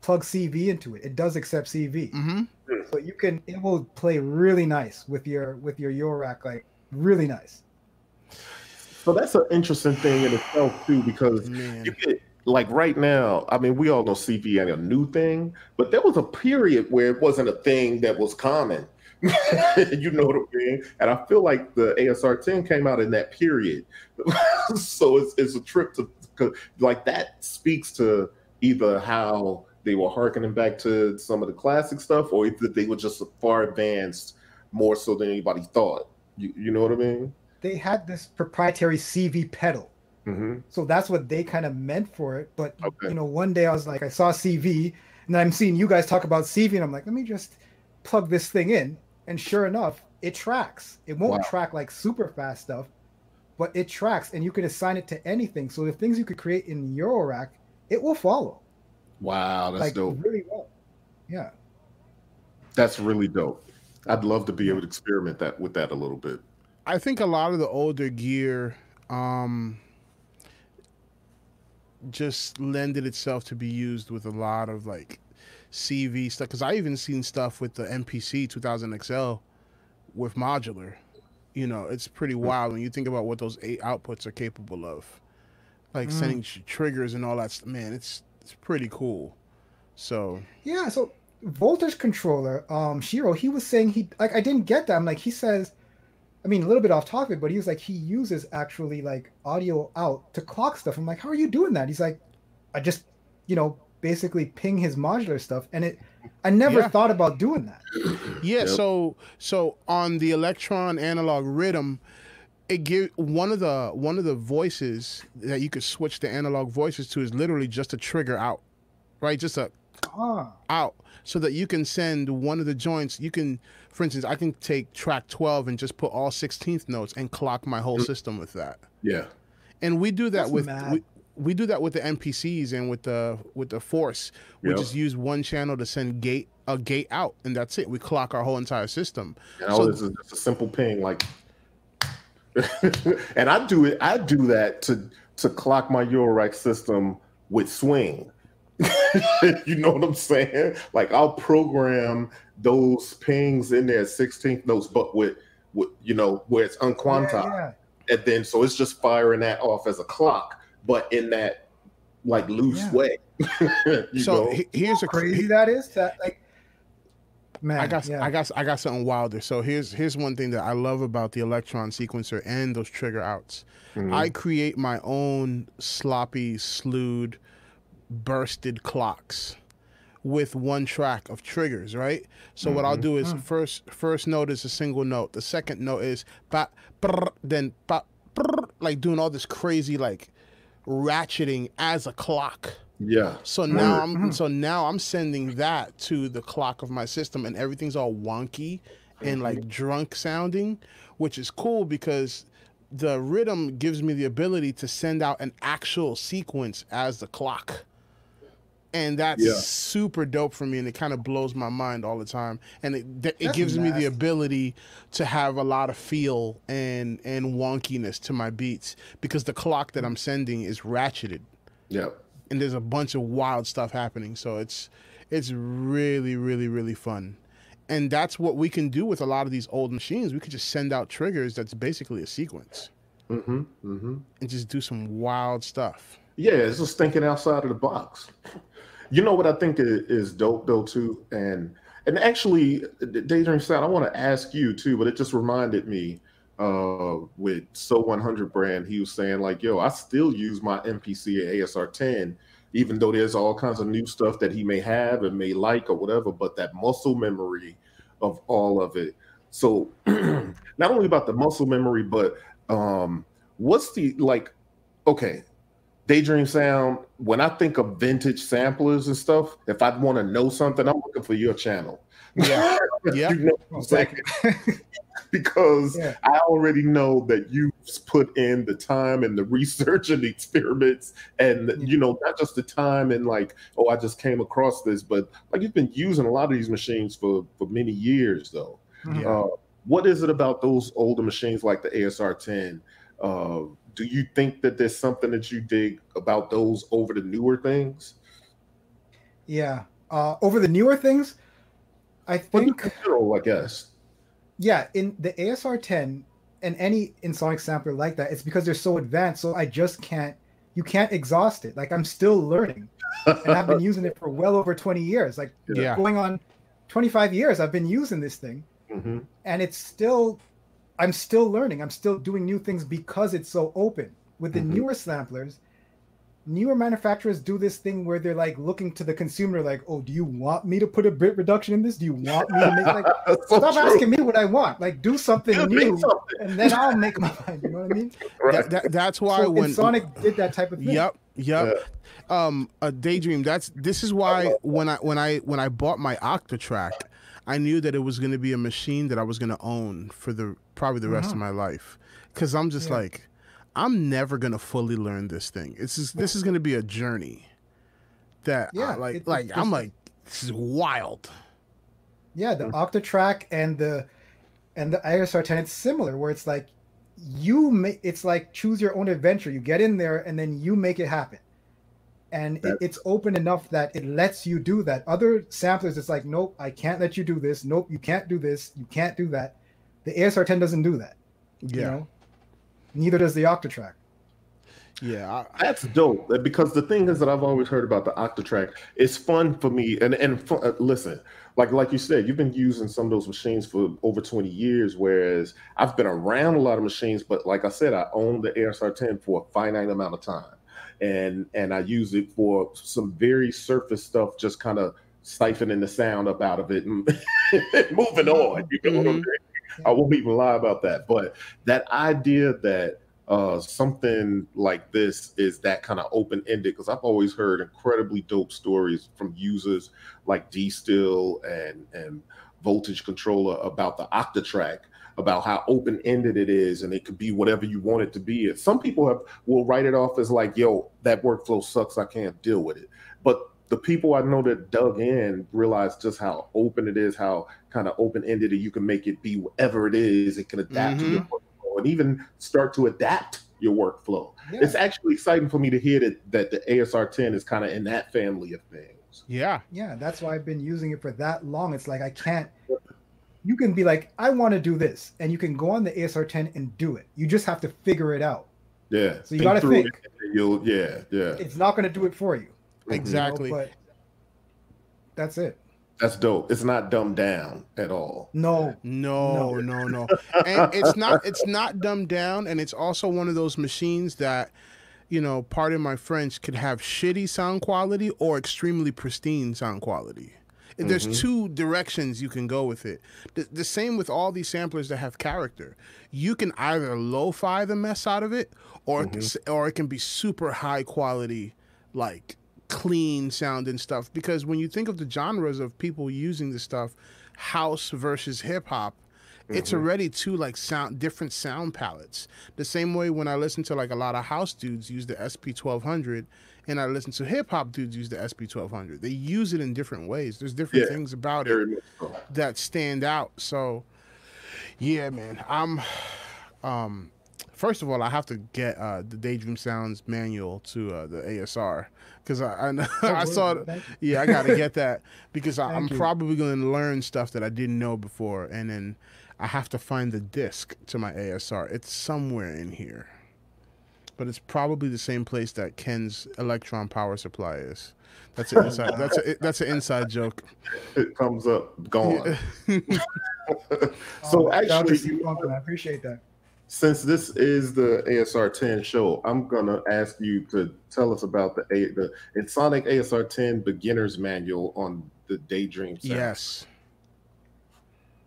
plug CV into it. It does accept CV, Mm-hmm. so you can it will play really nice with your with your Eurorack, like really nice. So that's an interesting thing in itself too, because Man. you get like right now. I mean, we all know CV ain't a new thing, but there was a period where it wasn't a thing that was common. [LAUGHS] you know what I mean? And I feel like the ASR 10 came out in that period, [LAUGHS] so it's it's a trip to, like that speaks to either how they were harkening back to some of the classic stuff, or if they were just far advanced more so than anybody thought. You you know what I mean? They had this proprietary CV pedal. hmm So that's what they kind of meant for it. But Okay. you know, one day I was like, I saw CV, and I'm seeing you guys talk about CV, and I'm like, let me just plug this thing in. And sure enough, it tracks. It won't Wow. track like super fast stuff, but it tracks, and you can assign it to anything. So the things you could create in your Eurorack, it will follow Wow, that's like dope. really well. Yeah. That's really dope. I'd love to be able to experiment that with that a little bit. I think a lot of the older gear um, just lended itself to be used with a lot of like CV stuff. Because I even seen stuff with the MPC 2000 XL with modular. You know, it's pretty wild when you think about what those eight outputs are capable of, like Mm. sending triggers and all that. St- man, it's it's pretty cool. So Yeah, so Voltage controller, um, Shiro, he was saying he like I didn't get that. I'm like, he says, I mean, a little bit off topic, but he was like, he uses actually like audio out to clock stuff. I'm like, how are you doing that? He's like, I just, you know, basically ping his modular stuff, and it, I never Yeah. thought about doing that. [CLEARS THROAT] Yeah, Yep. so so on the Elektron analog rhythm, it give one of the one of the voices that you could switch the analog voices to is literally just a trigger out, right? Just a Ah, out, so that you can send one of the joints. You can, for instance, I can take track twelve and just put all sixteenth notes and clock my whole system with that. Yeah. And we do that That's with mad. We, we do that with the MPCs and with the with the Force. We Yep. just use one channel to send gate a gate out, and that's it. We clock our whole entire system. You know, So- this is just a simple ping, like [LAUGHS] and I do it, I do that to to clock my Eurorack system with swing. [LAUGHS] you know what I'm saying? Like I'll program those pings in there 16th notes, but with with you know where it's unquantized. yeah, yeah. and then so it's just firing that off as a clock, but in that like loose Yeah. way. [LAUGHS] so know? he- here's a Crazy that is. That like, man, I got yeah. I got I got something wilder. So here's here's one thing that I love about the Elektron sequencer and those trigger outs. Mhm. I create my own sloppy, slewed, bursted clocks with one track of triggers, right? So what I'll Mhm. do is Mm. first first note is a single note. The second note is ba brr, then ba brr, like doing all this crazy like ratcheting as a clock. Yeah. So now I'm mm-hmm. so now I'm sending that to the clock of my system, and everything's all wonky and mm-hmm. like drunk sounding, which is cool because the rhythm gives me the ability to send out an actual sequence as the clock. And that's Yeah. super dope for me, and it kind of blows my mind all the time. And it it That's gives me the ability to have a lot of feel and and wonkiness to my beats because the clock that I'm sending is ratcheted Yeah. and there's a bunch of wild stuff happening. So it's it's really, really, really fun. And that's what we can do with a lot of these old machines. We could just send out triggers that's basically a sequence Mm-hmm. Mm-hmm. and just do some wild stuff. Yeah, it's just thinking outside of the box. You know what I think is, dope though too, and and actually, Daydream Sound, I want to ask you too, but it just reminded me uh with So 100 brand, he was saying like, yo, I still use my MPC ASR 10, even though there's all kinds of new stuff that he may have and may like or whatever, but that muscle memory of all of it. So [CLEARS THROAT] not only about the muscle memory, but um what's the like okay Daydream Sound, when I think of vintage samplers and stuff, if I want to know something, I'm looking for your channel. Yeah. [LAUGHS] Yeah. you know what [LAUGHS] because Yeah. I already know that you've put in the time and the research and the experiments, and Yeah. you know, not just the time and like, oh, I just came across this, but like you've been using a lot of these machines for for many years, though. Yeah. Uh, what is it about those older machines like the ASR 10? Uh, do you think that there's something that you dig about those over the newer things? Yeah. Uh, over the newer things, I think. in general, I guess. yeah in the asr 10 and any Ensoniq sampler like that it's because they're so advanced so i just can't you can't exhaust it like i'm still learning and i've been [LAUGHS] using it for well over 20 years like Yeah. going on 25 years i've been using this thing Mhm. and it's still i'm still learning i'm still doing new things because it's so open with the Mhm. newer samplers newer manufacturers do this thing where they're like looking to the consumer like oh do you want me to put a bit reduction in this do you want me to make like [LAUGHS] so Stop true. asking me what I want. Like, do something Make new, something. and then I'll make my [LAUGHS] mind. You know what I mean? [LAUGHS] Right. That, that, that's why so Ensoniq did that type of thing. Yep, yep. Um, a daydream. That's this is why when I when I when I bought my Octatrack, I knew that it was going to be a machine that I was going to own for the probably the rest of my life. Because I'm just Yeah. like, I'm never going to fully learn this thing. It's just, this is going to be a journey. That I- Yeah, like it- like I'm like this is wild. Yeah, the Octatrack and the and the ASR 10, it's similar where it's like you make it's like choose your own adventure. You get in there and then you make it happen. And it, it's open enough that it lets you do that. Other samplers, it's like, nope, I can't let you do this. Nope, you can't do this. You can't do that. The ASR 10 doesn't do that. Yeah, You know? Neither does the Octatrack. Yeah. I, That's dope uh, because the thing is that I've always heard about the Octatrack. It's fun for me, and and fun, uh, listen, like like you said, you've been using some of those machines for over twenty years, whereas I've been around a lot of machines, but like I said, I own the ASR 10 for a finite amount of time, and and I use it for some very surface stuff, just kind of siphoning the sound up out of it and [LAUGHS] moving on. You know Mhm. I won't even lie about that, but that idea that uh, something like this is that kind of open ended because I've always heard incredibly dope stories from users like D Still and and Voltage Controller about the Octatrack, about how open ended it is, and it could be whatever you want it to be. Some people have will write it off as like, "Yo, that workflow sucks. I can't deal with it." But the people I know that dug in realize just how open it is, how kind of open ended you can make it be whatever it is. It can adapt to your workflow and even start to adapt your workflow. Yeah. It's actually exciting for me to hear that that the ASR 10 is kind of in that family of things. yeah. Yeah, that's why I've been using it for that long. It's like I can't. You can be like, I want to do this, and you can go on the ASR 10 and do it. You just have to figure it out. Yeah. So you gotta through think. You'll yeah, yeah. It's not going to do it for you. Mhm. you know, Exactly. but that's it. That's dope. It's not dumbed down at all. No. No, no, no. and it's not it's not dumbed down and it's also one of those machines that you know, pardon my French, could have shitty sound quality or extremely pristine sound quality. There's Mhm. two directions you can go with it. The, the same with all these samplers that have character. You can either lo-fi the mess out of it, or it can or it can be super high quality, like clean sound and stuff because when you think of the genres of people using this stuff, house versus hip hop, it's Mm-hmm. already two like sound different sound palettes. The same way when I listen to like a lot of house dudes use the SP twelve hundred, and I listen to hip hop dudes use the SP twelve hundred. They use it in different ways. There's different Yeah, things about it so. that stand out. So, yeah, man, I'm. Um, first of all, I have to get uh, the Daydream Sounds manual to uh, the ASR because I I, know- [LAUGHS] I saw. it- Yeah, I got to get that [LAUGHS] because I, I'm you. probably going to learn stuff that I didn't know before, and then I have to find the disc to my ASR. It's somewhere in here, but it's probably the same place that Ken's Elektron power supply is. That's an inside. [LAUGHS] that's a that's an inside joke. It comes up gone. Oh, so shout actually, you I appreciate that. Since this is the ASR 10 show, I'm gonna ask you to tell us about the A the Ensoniq ASR 10 beginner's manual on the Daydream. Sound. yes.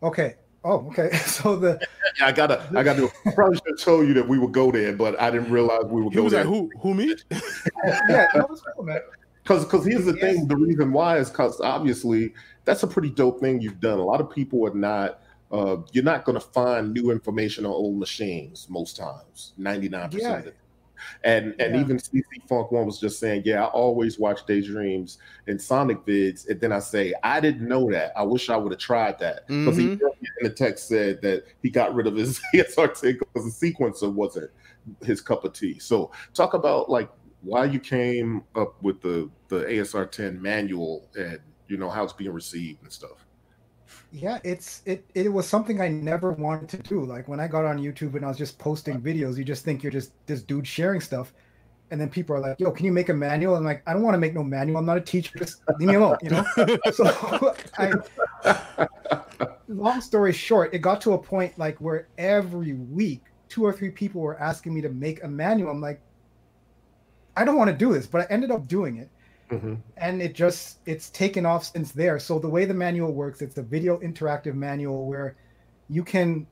Okay. Oh, okay. [LAUGHS] So the [LAUGHS] I gotta, I gotta. I probably should have told you that we would go there, but I didn't realize we would He go was there. like, "Who? Who me?" [LAUGHS] yeah, that was cool, man. Because because here's the Yes. thing, the reason why is because obviously that's a pretty dope thing you've done. A lot of people are not. Uh, you're not going to find new information on old machines most times, 99% Yeah. of it. And and Yeah. even CC Funk One was just saying, yeah, I always watch Daydreams Ensoniq vids, and then I say, I didn't know that. I wish I would have tried that because he Mhm. in the text said that he got rid of his [LAUGHS] ESRT because the sequencer wasn't his cup of tea. So talk about like why you came up with the the ASR 10 manual and you know how it's being received and stuff. Yeah, it's it it was something I never wanted to do. Like when I got on YouTube and I was just posting videos, you just think you're just this dude sharing stuff. And then people are like, yo, can you make a manual? I'm like, I don't want to make no manual. I'm not a teacher. Just leave me alone, you know? so [LAUGHS] I long story short, it got to a point like where every week two or three people were asking me to make a manual. I'm like, I don't want to do this, but I ended up doing it Mhm. and it just it's taken off since there. So the way the manual works it's a video interactive manual where you can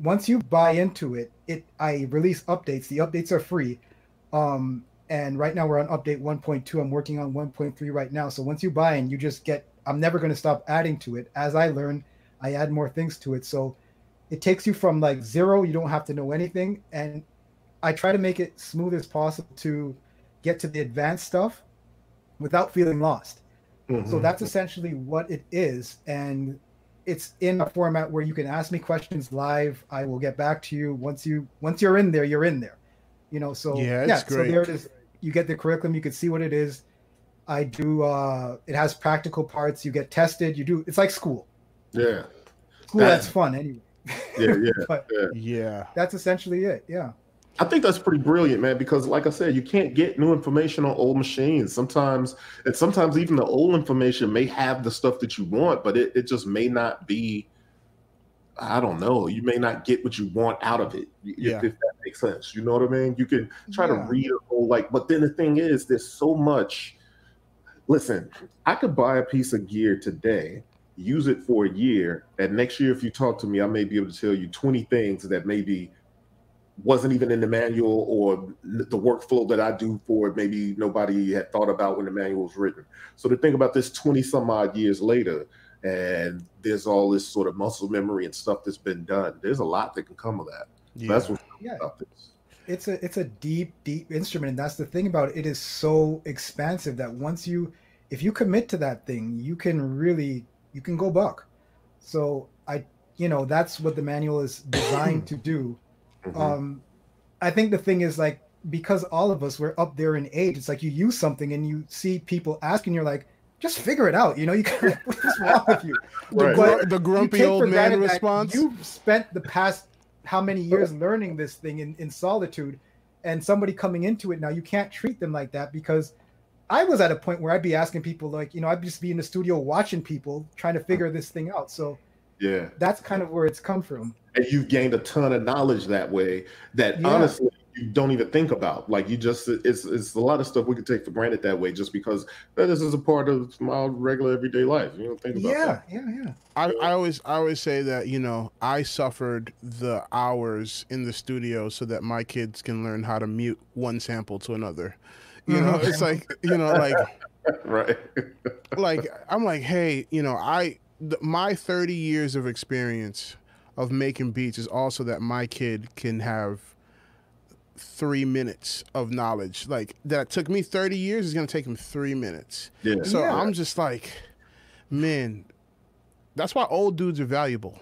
once you buy into it it i release updates. The updates are free. Um and right now we're on update 1.2 i'm working on 1.3 right now. So once you buy in you just get i'm never going to stop adding to it. As i learn i add more things to it. So it takes you from like zero you don't have to know anything. And i try to make it smooth as possible to get to the advanced stuff without feeling lost. So Mhm. that's essentially what it is. And it's in a format where you can ask me questions live. I will get back to you once you once you're in there, you're in there. You know, so Yeah, it's so there it is. You get the curriculum, you can see what it is. I do uh it has practical parts, you get tested, you do it's like school. yeah, School That- that's fun anyway. yeah, yeah. [LAUGHS] but Yeah. that's essentially it. Yeah. I think that's pretty brilliant, man. Because, like I said, you can't get new information on old machines. Sometimes, and sometimes even the old information may have the stuff that you want, but it, it just may not be. I don't know. You may not get what you want out of it. If, Yeah. if that makes sense. You know what I mean? You can try to read a whole like, but then the thing is, there's so much. Listen, I could buy a piece of gear today, use it for a year, and next year, if you talk to me, I may be able to tell you 20 things that maybe wasn't even in the manual or the workflow that I do for it, maybe nobody had thought about when the manual was written. So to think about this 20 some odd years later, and there's all this sort of muscle memory and stuff that's been done, there's a lot that can come of that. So That's what's Yeah. about this. it's a it's a deep deep instrument and that's the thing about it it is so expansive that once you if you commit to that thing you can really you can go buck so i you know that's what the manual is designed to do Mhm. um i think the thing is like because all of us we're up there in age it's like you use something and you see people asking you're like just figure it out you know you can [LAUGHS] what's wrong with you The, [LAUGHS] Right. gru- But the grumpy take old man response. You've spent the past how many years learning this thing in, in solitude, and somebody coming into it now, you can't treat them like that because I was at a point where I'd be asking people, like, you know, I'd just be in the studio watching people trying to figure this thing out. So yeah. that's kind of where it's come from. And you've gained a ton of knowledge that way that Yeah. honestly you don't even think about. Like you just it's it's a lot of stuff we could take for granted that way just because eh, this is a part of my regular everyday life. You don't think about Yeah, that. yeah, yeah. I, I always I always say that you know I suffered the hours in the studio so that my kids can learn how to mute one sample to another. You know, it's like you know, like [LAUGHS] right. like I'm like, hey, you know, I th- my 30 years of experience of making beats is also that my kid can have three minutes of knowledge. Like that took me 30 years is gonna take him three minutes. Yeah. So Yeah. I'm just like, man, that's why old dudes are valuable.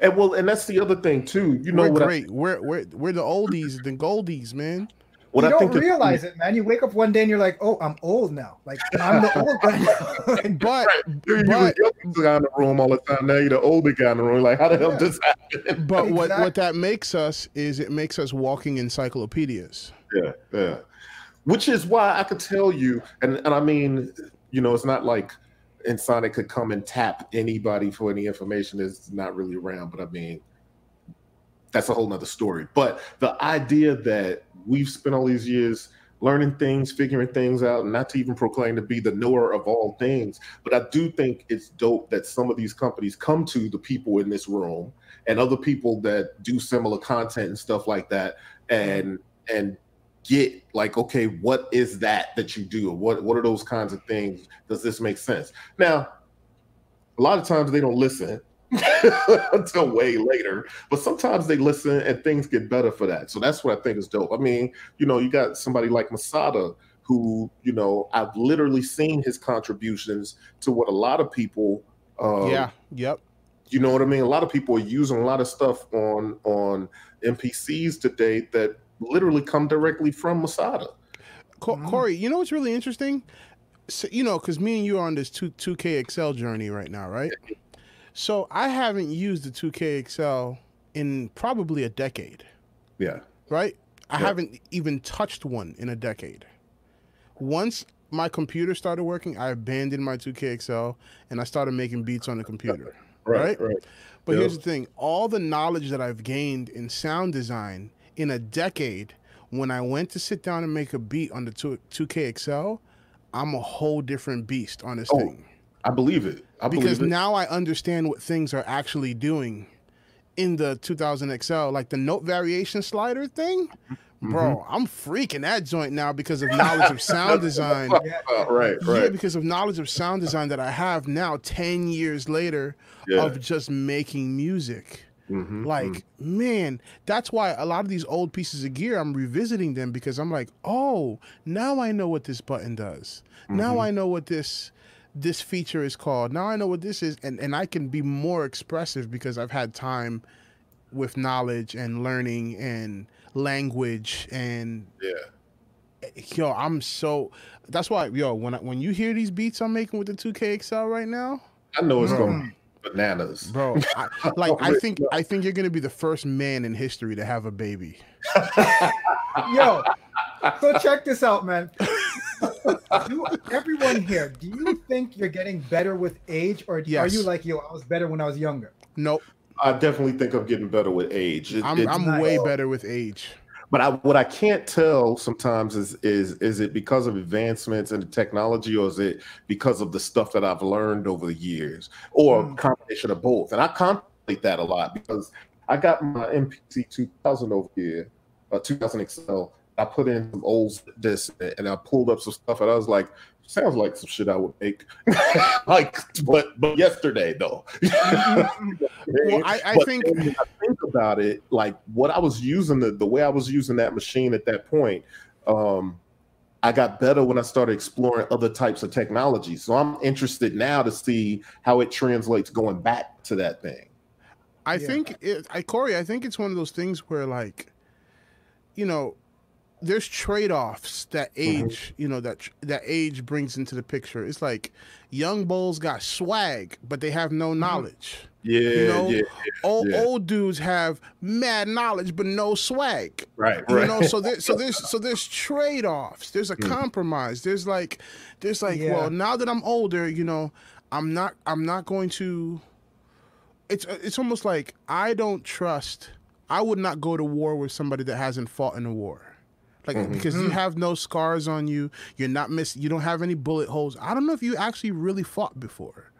And well, and that's the other thing too. You know we're what? I, great. we're we're we're the oldies, the goldies, man. What you I don't think is- realize it, man. You wake up one day and you're like, "Oh, I'm old now. Like I'm the old guy." [LAUGHS] But You're, you're the young guy in the room all the time. Now you're the older guy in the room. Like, how the hell Yeah. did this happen? but what Exactly. what that makes us is it makes us walking encyclopedias. Yeah, yeah. Which is why I could tell you, and, and I mean, you know, it's not like Ensoniq could come and tap anybody for any information that's not really around, but I mean, that's a whole nother story. But the idea that we've spent all these years learning things, figuring things out, not to even proclaim to be the knower of all things, but I do think it's dope that some of these companies come to the people in this room and other people that do similar content and stuff like that and and get like okay what is that that you do? What what are those kinds of things? Does this make sense? Now a lot of times they don't listen [LAUGHS] until way later but sometimes they listen and things get better for that so that's what i think is dope i mean you know you got somebody like masada who you know i've literally seen his contributions to what a lot of people um, yeah. Yep. you know what I mean? A lot of people are using a lot of stuff on on NPCs today that literally come directly from Masada. Co- Mhm. Corey, you know what's really interesting? So, you know, because me and you are on this two two K XL journey right now, right? So I haven't used the two K XL in probably a decade, Yeah. right? I Yeah. haven't even touched one in a decade. Once my computer started working, I abandoned my 2K XL and I started making beats on the computer. [LAUGHS] Right? Right. Right. But Yeah. here's the thing all the knowledge that I've gained in sound design in a decade, when I went to sit down and make a beat on the 2, 2K XL, I'm a whole different beast on this Oh, thing. I believe it. I Because believe it. now I understand what things are actually doing in the 2000 XL. Like the note variation slider thing, bro, Mm-hmm. I'm freaking that joint now because of knowledge of sound [LAUGHS] design. Uh, right. Yeah, because of knowledge of sound design that I have now, 10 years later, Yeah. of just making music. Mhm, Like, mhm. man, that's why a lot of these old pieces of gear, I'm revisiting them because I'm like, oh, now I know what this button does. Now Mhm. I know what this this feature is called. Now I know what this is, and, and I can be more expressive because I've had time with knowledge and learning and language and yeah. yo, I'm so that's why yo, when I, when you hear these beats I'm making with the 2K XL right now, I know it's Bro. going mm. bananas. bro, I, [LAUGHS] like I think I think you're gonna be the first man in history to have a baby. [LAUGHS] Yo, so check this out, man. [LAUGHS] You, everyone here, do you think you're getting better with age, or are you like, yo, I was better when I was younger? Nope, I definitely think I'm getting better with age. It- I'm it's- I'm nice. way better with age. But I, what I can't tell sometimes is is is it because of advancements in the technology, or is it because of the stuff that I've learned over the years, or a Mm. combination of both? And I contemplate that a lot because I got my MPC 2000 over here, uh, 2000 XL. I put in some old this and I pulled up some stuff, and I was like, sounds like some shit I would make, [LAUGHS] like, but but yesterday though. [LAUGHS] Well, I, I think I think about it, like what I was using the, the way I was using that machine at that point, um, I got better when I started exploring other types of technology. So I'm interested now to see how it translates going back to that thing. I Yeah. think it, I Corey, I think it's one of those things where like, you know, there's trade-offs that Mm-hmm. age, you know, that that age brings into the picture. It's like young bulls got swag, but they have no knowledge. Yeah, You know, yeah, Old Mm-hmm. yeah. old dudes have mad knowledge but no swag. right, You right. know, so there, so there's so there's trade-offs. There's a Mm. compromise. There's like there's like, Yeah. well, now that I'm older, you know, I'm not I'm not going to it's it's almost like I don't trust I would not go to war with somebody that hasn't fought in a war. Like Mhm. because you have no scars on you, you're not miss you don't have any bullet holes. I don't know if you actually really fought before.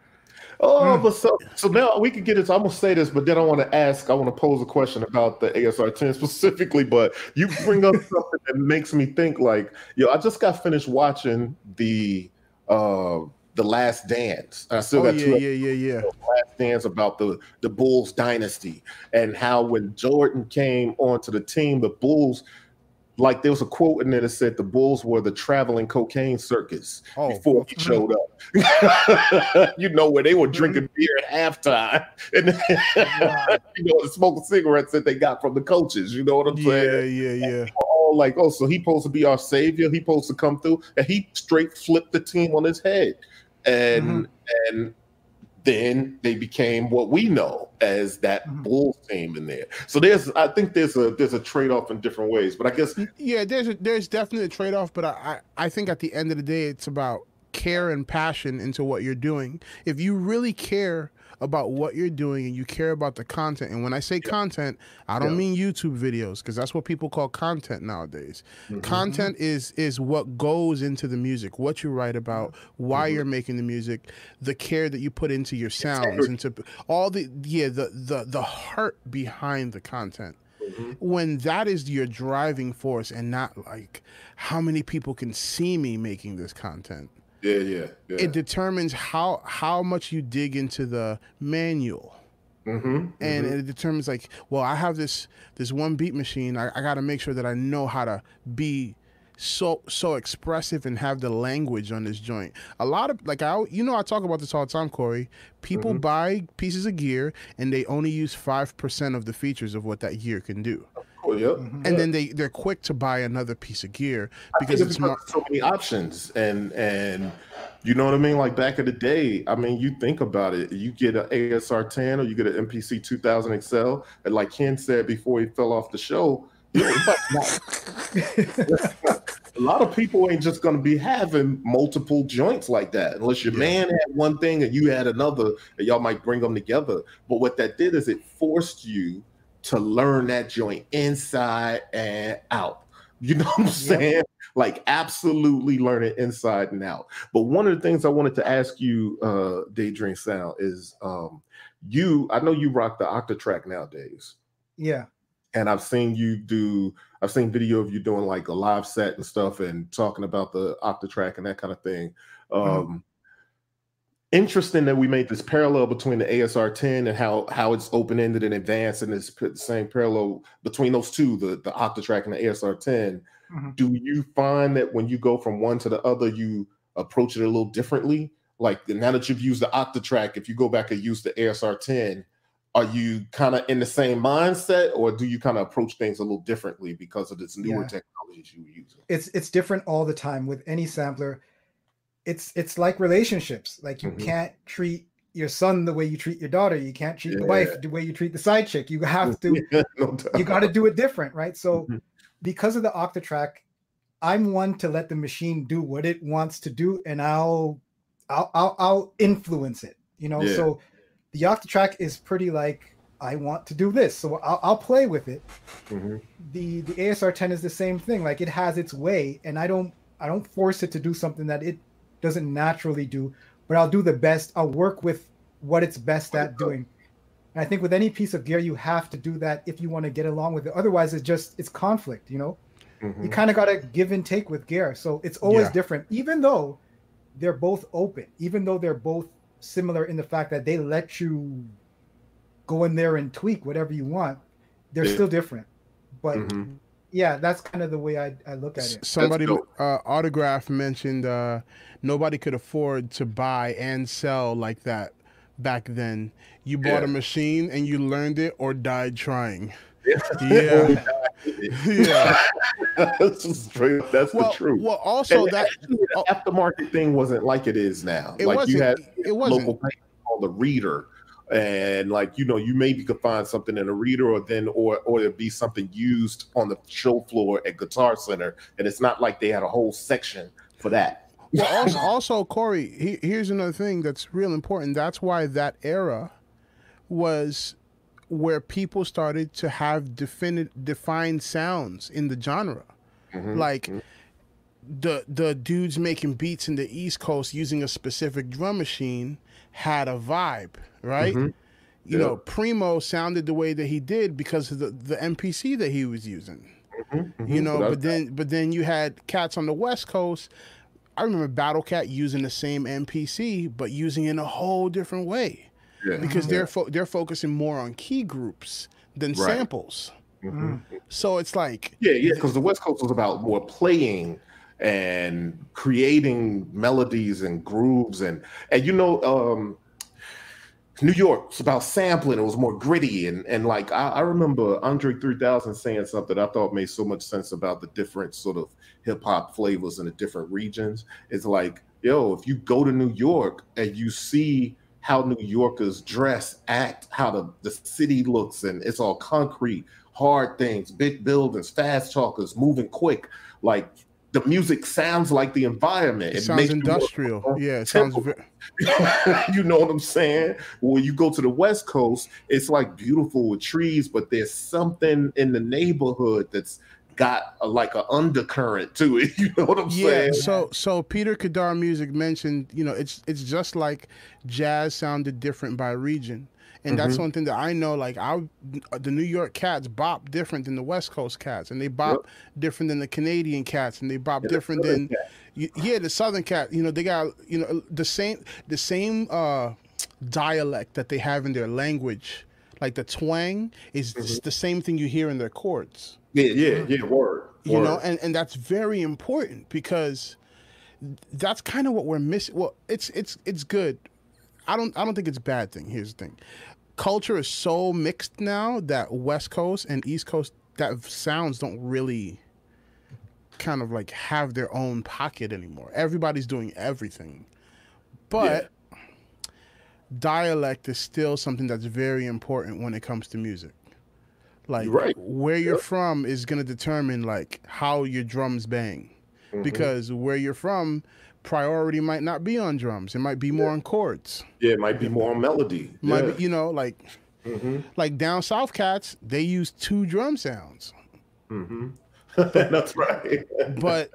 Oh, mm. but so so now we can get it. I'm gonna say this, but then I want to ask. I want to pose a question about the ASR 10 specifically. But you bring up [LAUGHS] something that makes me think. Like, yo, I just got finished watching the uh the Last Dance. I still oh, got yeah, two. Yeah, yeah, yeah. Last Dance about the the Bulls dynasty and how when Jordan came onto the team, the Bulls like there was a quote in there that said the Bulls were the traveling cocaine circus oh. before he showed up. [LAUGHS] you know where they were drinking beer at halftime [LAUGHS] and [LAUGHS] you know the smoking cigarettes that they got from the coaches. You know what I'm saying? Yeah, yeah, yeah. All like, oh, so he supposed to be our savior. He supposed to come through, and he straight flipped the team on his head, and mm-hmm. and then they became what we know as that mm-hmm. Bulls team in there. So there's, I think there's a there's a trade off in different ways. But I guess yeah, there's a, there's definitely a trade off. But I I think at the end of the day, it's about care and passion into what you're doing. If you really care about what you're doing and you care about the content. And when I say yeah. content, I don't yeah. mean YouTube videos because that's what people call content nowadays. Mm-hmm. Content is is what goes into the music, what you write about, why mm-hmm. you're making the music, the care that you put into your sounds, into all the yeah the the the heart behind the content. Mm-hmm. When that is your driving force and not like how many people can see me making this content. Yeah, yeah, yeah. It determines how how much you dig into the manual. Mm-hmm, and mm-hmm. it determines like, well, I have this this one beat machine. I, I got to make sure that I know how to be so so expressive and have the language on this joint. A lot of like I you know I talk about this all the time, Corey. People mm-hmm. buy pieces of gear and they only use five percent of the features of what that gear can do. Oh, yep. Mm-hmm. And then they they're quick to buy another piece of gear because it's, more so many options and and you know what I mean. Like back in the day, I mean, you think about it. You get an ASR 10 or you get an MPC 2000 XL, and like Ken said before he fell off the show. [LAUGHS] [LAUGHS] A lot of people ain't just going to be having multiple joints like that unless your yeah. man had one thing and you had another and y'all might bring them together but what that did is it forced you to learn that joint inside and out. You know what I'm saying? Like absolutely learn it inside and out. But one of the things I wanted to ask you, uh, Daydream Sound, is um, you. I know you rock the Octatrack nowadays. Yeah. And I've seen you do. I've seen video of you doing like a live set and stuff, and talking about the Octatrack and that kind of thing. Mm-hmm. Um, mm-hmm interesting that we made this parallel between the ASR 10 and how how it's open ended and advanced, and it's the same parallel between those two, the the Octatrack and the ASR 10. Mm-hmm. Do you find that when you go from one to the other, you approach it a little differently? Like now that you've used the Octatrack, if you go back and use the ASR 10, are you kind of in the same mindset, or do you kind of approach things a little differently because of this newer yeah. technologies you use? It's it's different all the time with any sampler it's it's like relationships. Like you mm-hmm. can't treat your son the way you treat your daughter. You can't treat yeah. the wife the way you treat the side chick. You have to [LAUGHS] yeah, no you got to do it different, right? So mm-hmm. because of the Octatrack, I'm one to let the machine do what it wants to do, and I'll I'll I'll, I'll influence it. You know, yeah. so the Octatrack is pretty like I want to do this, so I'll, I'll play with it. Mm-hmm. The the ASR 10 is the same thing. Like it has its way, and I don't I don't force it to do something that it doesn't naturally do, but I'll do the best. I'll work with what it's best at doing. And I think with any piece of gear, you have to do that if you want to get along with it. Otherwise, it's just it's conflict. You know, mm-hmm. you kind of got to give and take with gear. So it's always yeah. different, even though they're both open, even though they're both similar in the fact that they let you go in there and tweak whatever you want. They're yeah. still different, but. Mm-hmm yeah, that's kind of the way I, I look at it. Somebody uh, autograph mentioned uh, nobody could afford to buy and sell like that back then. You bought yeah. a machine and you learned it or died trying. Yeah. Yeah. [LAUGHS] [LAUGHS] that's straight, that's well, the truth. Well, also and that the oh aftermarket thing wasn't like it is now. It like you had it wasn't. local called the reader and like you know you maybe could find something in a reader or then or or it be something used on the show floor at guitar center. And it's not like they had a whole section for that. Well also, also corey he, here's another thing that's real important. That's why that era was where people started to have definite defined sounds in the genre. Mm-hmm. like mm-hmm. the the dudes making beats in the East Coast using a specific drum machine had a vibe, right? Mhm. You Yeah. know, Primo sounded the way that he did because of the, the MPC that he was using. Mhm, You mhm. know, but then but then you had cats on the West Coast. I remember Battle Cat using the same MPC, but using it in a whole different way Yeah. because they're fo- they're focusing more on key groups than Right. samples. Mhm. So it's like Yeah, yeah, because the West Coast was about more playing and creating melodies and grooves and and you know, um New York was about sampling. It was more gritty and and like I, I remember Andre 3000 saying something I thought made so much sense about the different sort of hip hop flavors in the different regions. It's like, yo, if you go to New York and you see how New Yorkers dress, act, how the, the city looks, and it's all concrete, hard things, big buildings, fast talkers, moving quick. Like the music sounds like the environment. it sounds makes you industrial. Yeah, it sounds. [LAUGHS] You know what I'm saying? When you go to the West Coast, it's like beautiful with trees, but there's something in the neighborhood that's got a, like an undercurrent to it. [LAUGHS] You know what I'm yeah. saying? So so Peter Kadar Music mentioned, you know, it's it's just like jazz sounded different by region. And that's Mhm. one thing that I know. Like I, the New York cats bop different than the West Coast cats, and they bop different than the Canadian cats, and they bop Yeah, different Southern than yeah the Southern cat. You know they got you know the same the same uh, dialect that they have in their language. Like the twang is Mm-hmm. the same thing you hear in their chords yeah, yeah, uh-huh. yeah. Word. you know and, and that's very important because that's kind of what we're missing well it's it's it's good. I don't i don't think it's a bad thing here's the thing. Culture is so mixed now that west coast and east coast that sounds don't really kind of like have their own pocket anymore. Everybody's doing everything. But dialect is still something that's very important when it comes to music like right. where you're Yep. from is going to determine like how your drums bang Mhm. because where you're from priority might not be on drums it might be more on chords yeah, it might be more on melody. might yeah. be, you know like hmm like down south cats they use two drum sounds hmm [LAUGHS] That's right. but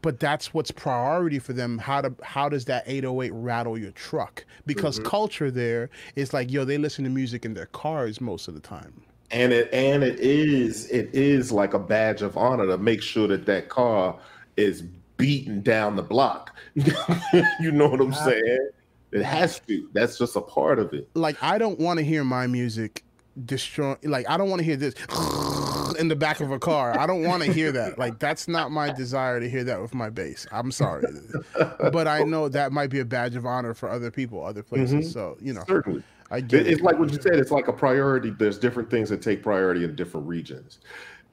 but that's what's priority for them how to how does that 808 rattle your truck because Mm-hmm. culture there is like yo they listen to music in their cars most of the time and it and it is it is like a badge of honor to make sure that that car is beaten down the block. [LAUGHS] you know what I'm saying? It has to. That's just a part of it. like I don't want to hear my music destroy like I don't want to hear this [LAUGHS] in the back of a car. I don't want to hear that. Like that's not my desire to hear that with my bass. I'm sorry. But I know that might be a badge of honor for other people, other places. Mhm. So, you know, Certainly. I get It- it. It's like what you said. It's like a priority. There's different things that take priority in different regions.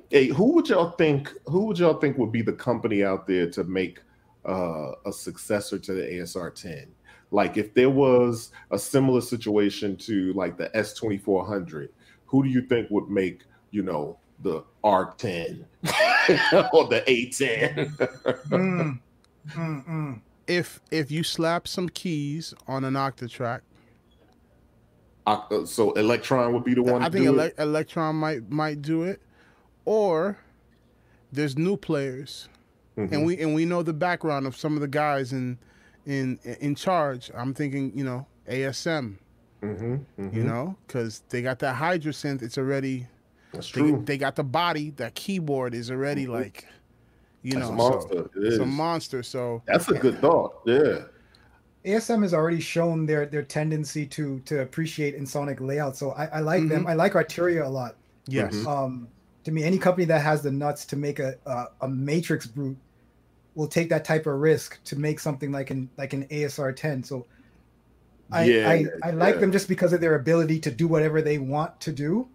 Hey, who would y'all think? Who would y'all think would be the company out there to make uh, a successor to the ASR 10? Like, if there was a similar situation to like the S2400, who do you think would make you know the R10 [LAUGHS] or the A10? Mm, mm, mm. If if you slap some keys on an octatrack, Uh, so Elektron would be the one. I to think do ele-? Elektron might might do it. Or there's new players Mhm. and we and we know the background of some of the guys in in in charge. I'm thinking, you know, ASM, Mhm, mhm. you know, because they got that Hydrasynth. It's already that's they, true. they got the body. That keyboard is already Mhm. like, you That's a know, monster. so It it's a monster. So That's a good thought. Yeah. ASM has already shown their their tendency to to appreciate Ensoniq layout. So I, I like them. I like Arturia a lot. yes, Mhm. Um, to me, any company that has the nuts to make a, a a MatrixBrute will take that type of risk to make something like an like an ASR 10. So I Yeah, I, I like yeah. them just because of their ability to do whatever they want to do.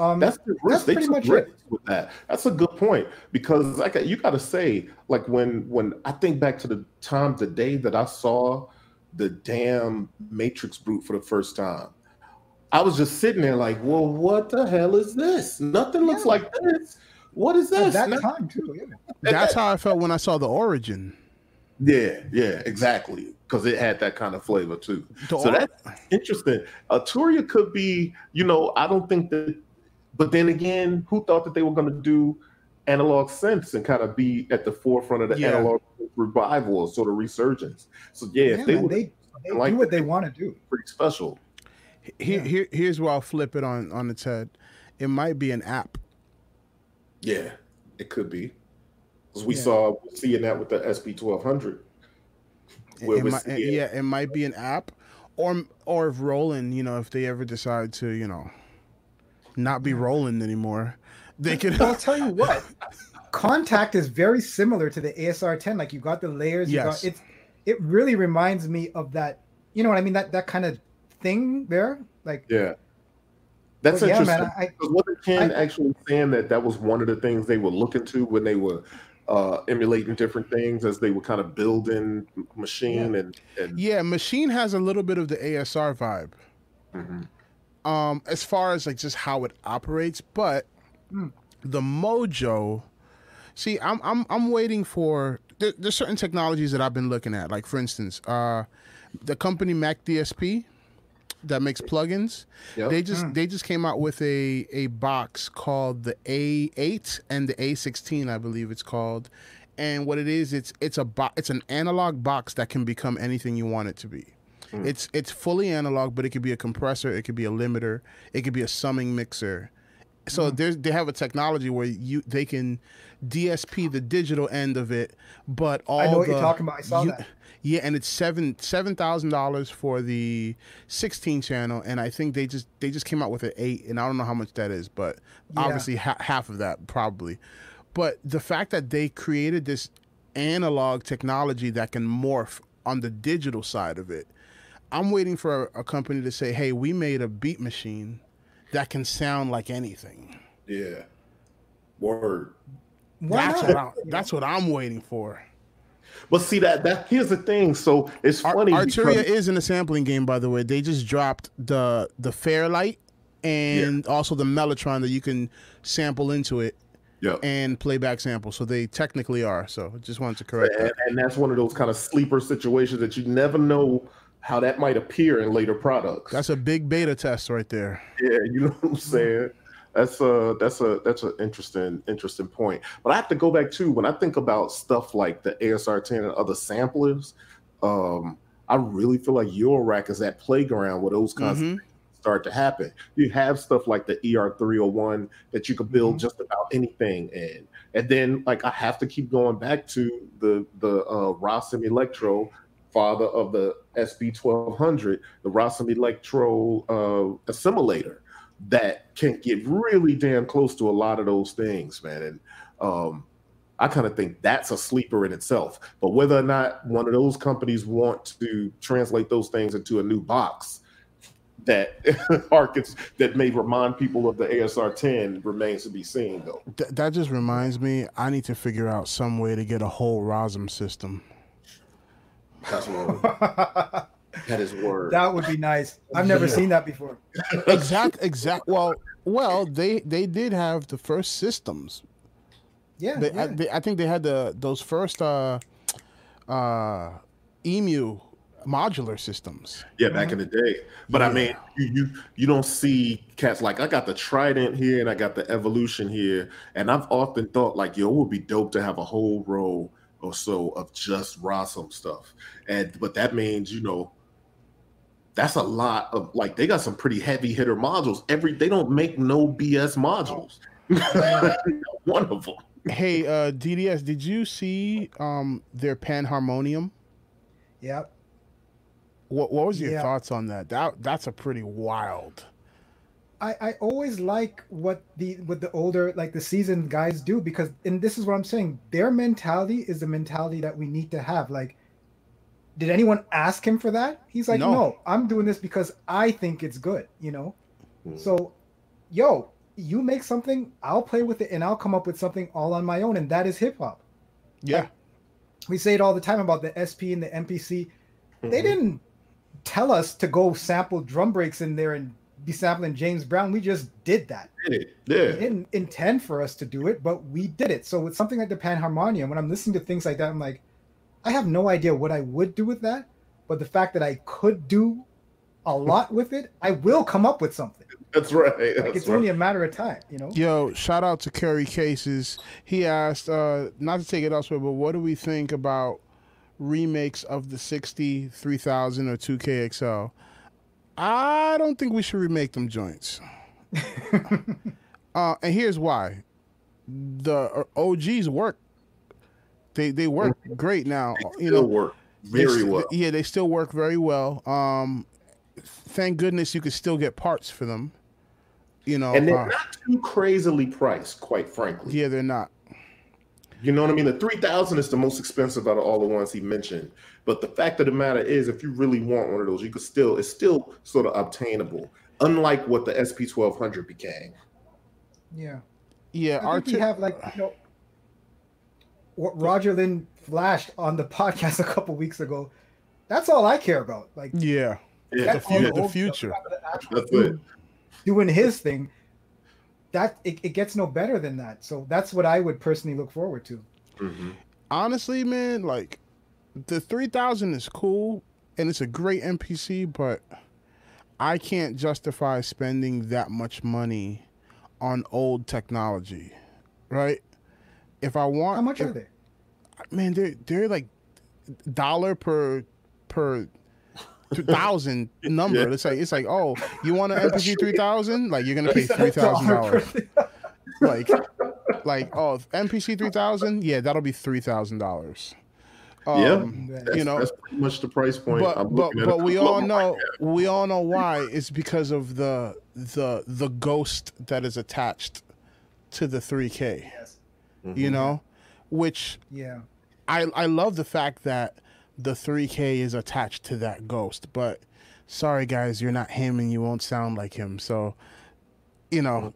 Um, That's the risk. That's They pretty much it. with that. That's a good point because like you got to say, like when when I think back to the time the day that I saw the damn MatrixBrute for the first time, I was just sitting there like, well, what the hell is this? Nothing looks Yeah. like this. What is at this? that No- time too. Yeah. that's how I felt when I saw the Origin. Yeah, yeah, exactly. Because it had that kind of flavor too. The So Or- that's interesting. Arturia could be, you know, I don't think that, but then again, who thought that they were going to do analog synths and kind of be at the forefront of the Yeah. analog revival or sort of resurgence. So yeah, Yeah, they man, they, they like do what that. they want to do. pretty special. Here, here, here's where I'll flip it on on its head. It might be an app. Yeah, it could be. 'Cause we Yeah. saw seeing that with the SP twelve hundred. It might, yeah, it might be an app, or or if Roland, you know, if they ever decide to, you know, not be rolling anymore, they could. But I'll tell you what, [LAUGHS] Kontakt is very similar to the ASR 10. Like you got the layers. You Yes. got it's. It really reminds me of that. You know what I mean? That that kind of thing there. Like Yeah. That's Well, yeah, man, I- Because wasn't Ken I- actually saying that that was one of the things they were looking to when they were uh, emulating different things as they were kind of building machine and and yeah, Maschine has a little bit of the ASR vibe. Mhm. Um as far as like just how it operates but Mm. the mojo see i'm i'm i'm waiting for there, there's certain technologies that i've been looking at like for instance uh the company McDSP that makes plugins Yep. they just they just came out with a a box called the a8 and the a16 i believe it's called and what it is it's it's a bo- it's an analog box that can become anything you want it to be Mm. it's it's fully analog, but it could be a compressor, it could be a limiter, it could be a summing mixer. So mm. there's they have a technology where you they can DSP the digital end of it, but all I know what the, you're talking about. I saw you- that. Yeah, and it's seven seven thousand dollars for the sixteen channel, and I think they just they just came out with an eight, and I don't know how much that is, but Yeah. obviously ha- half of that probably. But the fact that they created this analog technology that can morph on the digital side of it, I'm waiting for a, a company to say, "Hey, we made a beat machine that can sound like anything." yeah. Word. that's what I, that's what I'm waiting for. But see that that here's the thing. So it's Ar- funny Arturia because is in the sampling game, by the way. They just dropped the the Fairlight and also the Mellotron that you can sample into it yeah. and playback sample. So they technically are. So just wanted to correct And, that. and that's one of those kind of sleeper situations that you never know how that might appear in later products. That's a big beta test right there. Yeah, you know what I'm saying. That's a that's a that's an interesting interesting point. But I have to go back to when I think about stuff like the ASR 10 and other samplers. Um, I really feel like your rack is that playground where those kinds Mhm. of things start to happen. You have stuff like the ER301 that you could build Mhm. just about anything in. And then like I have to keep going back to the the uh Rossum Electro, father of the SP1200, the Rossum Electro uh Assimil8or that can get really damn close to a lot of those things, man. And um I kind of think that's a sleeper in itself. But whether or not one of those companies want to translate those things into a new box that [LAUGHS] markets that may remind people of the ASR 10 remains to be seen, though. Th- that just reminds me, I need to figure out some way to get a whole Rossum system. That's what [LAUGHS] that is word. that would be nice. I've never Yeah. seen that before. Exact, exact. Well, well, they they did have the first systems. Yeah, They, yeah. I, they, I think they had the those first uh, uh, Emu modular systems. Yeah, back in the day. But I mean, you, you you don't see cats like I got the Trident here and I got the Evolution here, and I've often thought like, yo, it would be dope to have a whole row or so of just Rossum stuff. And but that means you know that's a lot of like they got some pretty heavy hitter modules. Every they don't make no BS modules. [LAUGHS] One of them. Hey, uh, DDS, did you see um, their Panharmonium? Yep. What What was your Yeah. thoughts on that? That that's a pretty wild. I, I always like what the what the older like the seasoned guys do because and this is what I'm saying their mentality is the mentality that we need to have like did anyone ask him for that he's like No. no, I'm doing this because I think it's good you know Hmm. so yo you make something I'll play with it and I'll come up with something all on my own and that is hip hop Yeah, we say it all the time about the SP and the MPC they Mhm. didn't tell us to go sample drum breaks in there and be sampling James Brown we just did that Did it. they Yeah. didn't intend for us to do it, but we did it. So with something like the Panharmonium, when I'm listening to things like that, I'm like, I have no idea what I would do with that, but the fact that I could do a lot [LAUGHS] with it, I will come up with something. That's right. Like That's it's right. only a matter of time, you know. Yo, shout out to Kerry Cases. He asked, uh, not to take it elsewhere, but what do we think about remakes of the 60, 3000, or 2KXL? I don't think we should remake them joints. [LAUGHS] uh, and here's why: the OGs work. They they work great now. You Still know, work they very st- well. Yeah, they still work very well. Um, thank goodness you can still get parts for them. You know, And they're uh, not too crazily priced, quite frankly. yeah, they're not. You know what I mean? The 3000 is the most expensive out of all the ones he mentioned. But the fact of the matter is, if you really want one of those, you could still, it's still sort of obtainable, unlike what the SP 1200 became. Yeah. Yeah, I our think we have like you know what Roger Linn flashed on the [LAUGHS] podcast a couple weeks ago. That's all I care about. Like yeah, Yeah, the, all fu- yeah, the future. stuff, the actual that's dude it. Doing his thing. That it, it gets no better than that. So that's what I would personally look forward to. Mhm. Honestly, man, like the three thousand is cool and it's a great MPC, but I can't justify spending that much money on old technology, right? If I want, How much if- are they? man, they're they're like dollar per per two thousand [LAUGHS] number. Yeah. It's like it's like oh, you want an [LAUGHS] MPC three thousand? Like you're gonna pay three thousand dollars. Like like oh, MPC three thousand? Yeah, that'll be three thousand dollars. Yeah. Um, That's, you know, that's pretty much the price point. but I'm but looking at a but we all know right we all know why. It's because of the the the ghost that is attached to the three K. Yes. now. You know, which Yeah. I I love the fact that the 3K is attached to that ghost, but sorry guys, you're not him and you won't sound like him. So, you know,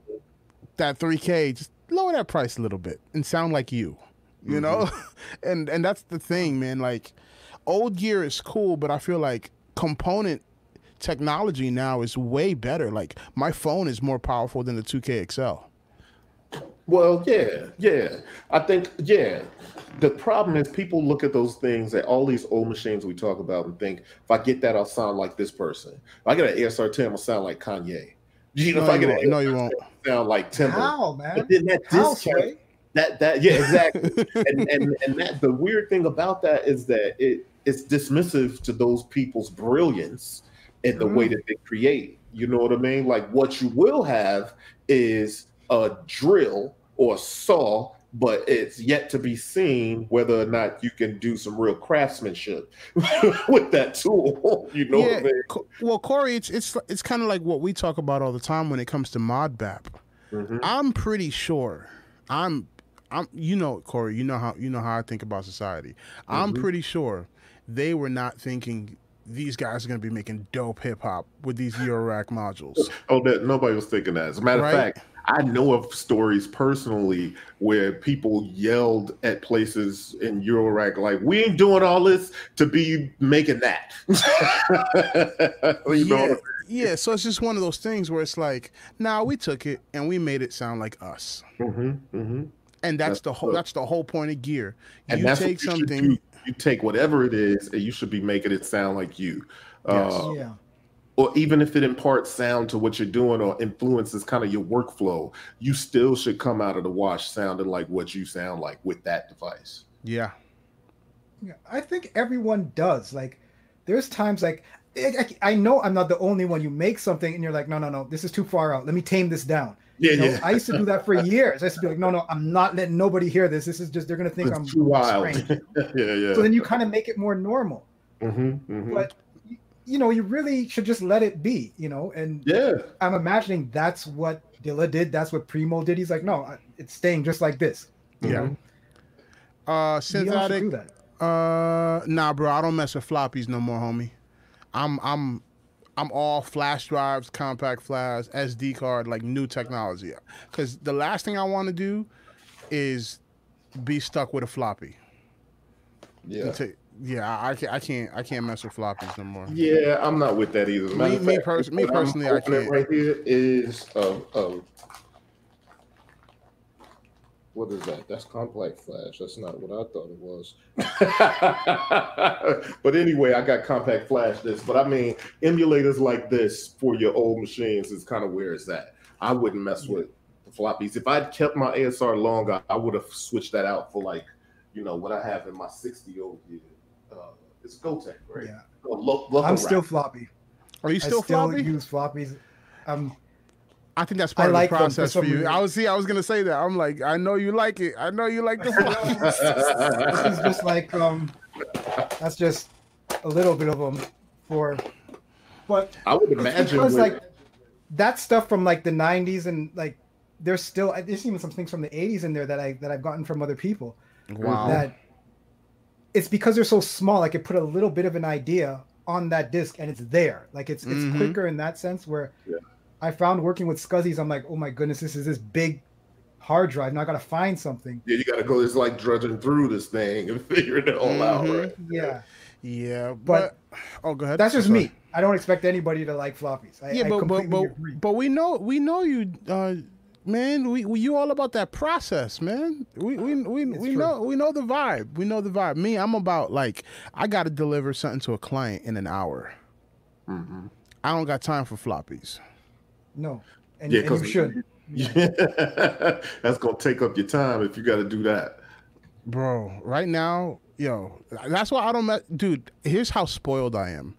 that 3K just lower that price a little bit and sound like you. You know? Mm-hmm. [LAUGHS] and and that's the thing, man, like old gear is cool, but I feel like component technology now is way better. Like my phone is more powerful than the 2K XL. Well, yeah, yeah. I think, yeah. The problem is people look at those things at all these old machines we talk about and think, if I get that, I'll sound like this person. If I get an ASR 10, I'll sound like Kanye. You know, No, if I you get won't. an No, you won't. Sound like Timber. How, man? But then that How, discount, Sway? That that yeah, exactly. [LAUGHS] and and and that the weird thing about that is that it it's dismissive to those people's brilliance and the way that they create. You know what I mean? Like what you will have is a drill or a saw, but it's yet to be seen whether or not you can do some real craftsmanship [LAUGHS] with that tool. [LAUGHS] You know what I mean? Well, Corey, it's it's it's kind of like what we talk about all the time when it comes to mod bap. Mhm. I'm pretty sure. I'm I'm you know Corey, you know how you know how I think about society. I'm Mhm. pretty sure they were not thinking these guys are going to be making dope hip hop with these Eurorack modules. [LAUGHS] Oh, that nobody was thinking that. As a matter Right. of fact, I know of stories personally where people yelled at places in Eurorack like, "We ain't doing all this to be making that." [LAUGHS] you know, yeah, yeah, so it's just one of those things where it's like, nah, we took it and we made it sound like us. hmm hmm And that's That's the whole that's the whole point of gear. and you that's take what you something. You take whatever it is, and you should be making it sound like you. Yes. Uh, yeah. or even if it imparts sound to what you're doing or influences kind of your workflow, you still should come out of the wash sounding like what you sound like with that device. Yeah. Yeah, I think everyone does. Like, there's times like I, I I know I'm not the only one. You make something and you're like, no, no, no, this is too far out. Let me tame this down. Yeah, You know, yeah. I used to do that for years. I used to be like, no, no, I'm not letting nobody hear this. This is just they're gonna think It's I'm too wild. strange. [LAUGHS] yeah, yeah. So then you kind of make it more normal. hmm hmm But you know, you really should just let it be. You know, and yeah, I'm imagining that's what Dilla did. That's what Primo did. He's like, no, it's staying just like this. Yeah. Mhm. Uh We all synthetic do that. Uh, nah, bro. I don't mess with floppies no more, homie. I'm I'm I'm all flash drives, compact flash, SD card, like new technology. Because the last thing I want to do is be stuck with a floppy. yeah. Yeah, I, I can't I can't I can't mess with floppies no more. Yeah, I'm not with that either. As a matter Me- me pers- me personally, I can't. Right here is a, a what is that? That's compact flash. That's not what I thought it was. [LAUGHS] but anyway, I got compact flash this. But I mean, emulators like this for your old machines is kind of where it's at. I wouldn't mess with the floppies. If I'd kept my ASR longer, I would have switched that out for like, you know, what I have in my 60 over here. Uh, it's Gotek, right? Yeah. Oh, lo- lo- I'm still floppy. Are you still floppy? I still floppy? use floppies. Um, I think that's part like of them the process some for you. reason. I was see. I was gonna say that. I'm like, I know you like it. I know you like the [LAUGHS] floppies. this is just like um, that's just a little bit of them for, but I would imagine because with- like that stuff from like the 90s and like there's still there's even some things from the 80s in there that I that I've gotten from other people wow. that it's because they're so small I could put a little bit of an idea on that disc and it's there like it's it's Mhm. quicker in that sense where Yeah. I found working with Scuzzies I'm like oh my goodness this is this big hard drive now I gotta find something yeah, you got to go. It's like drudging through this thing and [LAUGHS] figuring it all out, Mhm. right? yeah yeah, But- but, oh, go ahead. that's just Sorry. me I don't expect anybody to like floppies I, Yeah, I but but completely but, agree. but we know we know you, uh, man. We, we you all about that process, man. We we we, It's we true. know we know the vibe. We know the vibe. Me, I'm about like I got to deliver something to a client in an hour. Mm-hmm. I don't got time for floppies. No and, Yeah, and 'cause- you should [LAUGHS] That's gonna take up your time if you got to do that. Bro, right now, yo, that's why I don't met dude, here's how spoiled I am.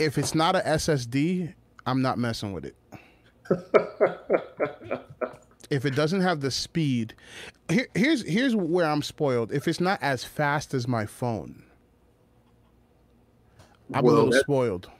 If it's not a SSD, I'm not messing with it. [LAUGHS] if it doesn't have the speed, here, here's here's where I'm spoiled. If it's not as fast as my phone, I'm a little that- spoiled.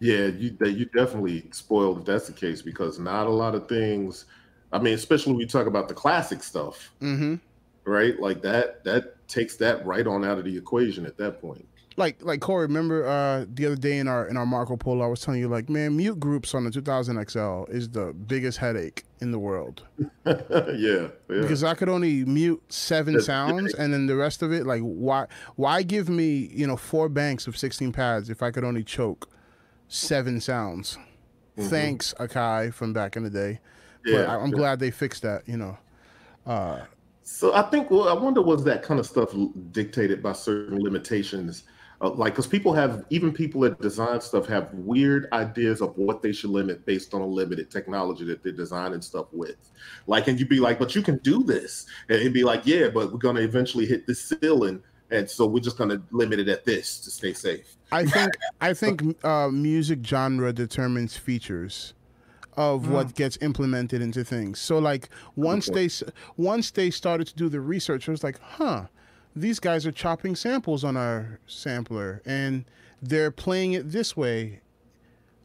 Yeah, you you definitely spoiled if that's the case because not a lot of things. I mean, especially when you talk about the classic stuff, hmm right? Like that that takes that right on out of the equation at that point. Like like Corey, remember uh, the other day in our in our Marco Polo, I was telling you like, man, mute groups on the 2000 XL is the biggest headache in the world. [LAUGHS] yeah, yeah. because I could only mute seven That's- sounds, and then the rest of it, like why why give me you know four banks of sixteen pads if I could only choke seven sounds? Mhm. Thanks, Akai from back in the day. yeah. but I, I'm yeah. glad they fixed that. You know, uh, So I think, well, I wonder was that kind of stuff dictated by certain limitations, uh, like because people have even people that design stuff have weird ideas of what they should limit based on a limited technology that they're designing stuff with. Like, and you'd be like, but you can do this, and it'd be like, yeah, but we're gonna eventually hit this ceiling, and so we're just gonna limit it at this to stay safe. I think I think uh, music genre determines features of what gets implemented into things. So like once point. they once they started to do the research, it was like, huh, these guys are chopping samples on our sampler and they're playing it this way.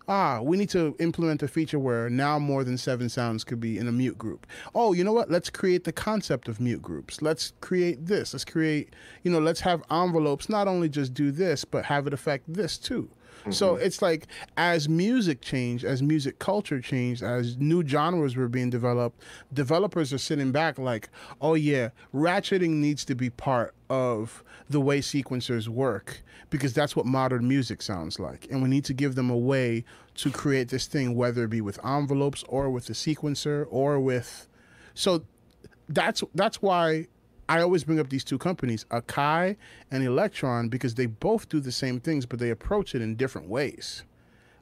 Ah, we need to implement a feature where now more than seven sounds could be in a mute group. Oh, you know what? Let's create the concept of mute groups. Let's create this. Let's create, you know, let's have envelopes not only just do this, but have it affect this too. So mm-hmm. it's like as music changed, as music culture changed, as new genres were being developed, developers are sitting back like, oh yeah, ratcheting needs to be part of the way sequencers work because that's what modern music sounds like. And we need to give them a way to create this thing, whether it be with envelopes or with the sequencer or with so that's that's why I always bring up these two companies, Akai and Elektron, because they both do the same things, but they approach it in different ways.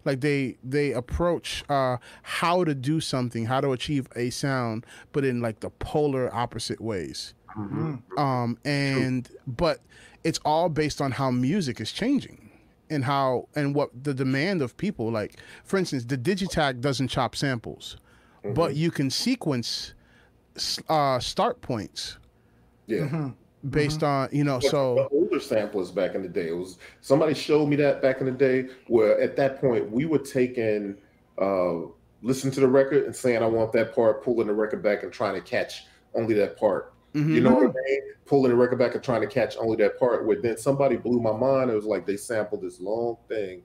Like they they approach uh, how to do something, how to achieve a sound, but in like the polar opposite ways. Um, and but it's all based on how music is changing and how and what the demand of people like. For instance, the Digitakt doesn't chop samples, but you can sequence uh, start points Yeah. Mm-hmm. based on you know the so older samplers back in the day. It was somebody showed me that back in the day where at that point we were taking uh listening to the record and saying I want that part, pulling the record back and trying to catch only that part. mhm. You know what I mean? Pulling the record back and trying to catch only that part. Where then somebody blew my mind. It was like they sampled this long thing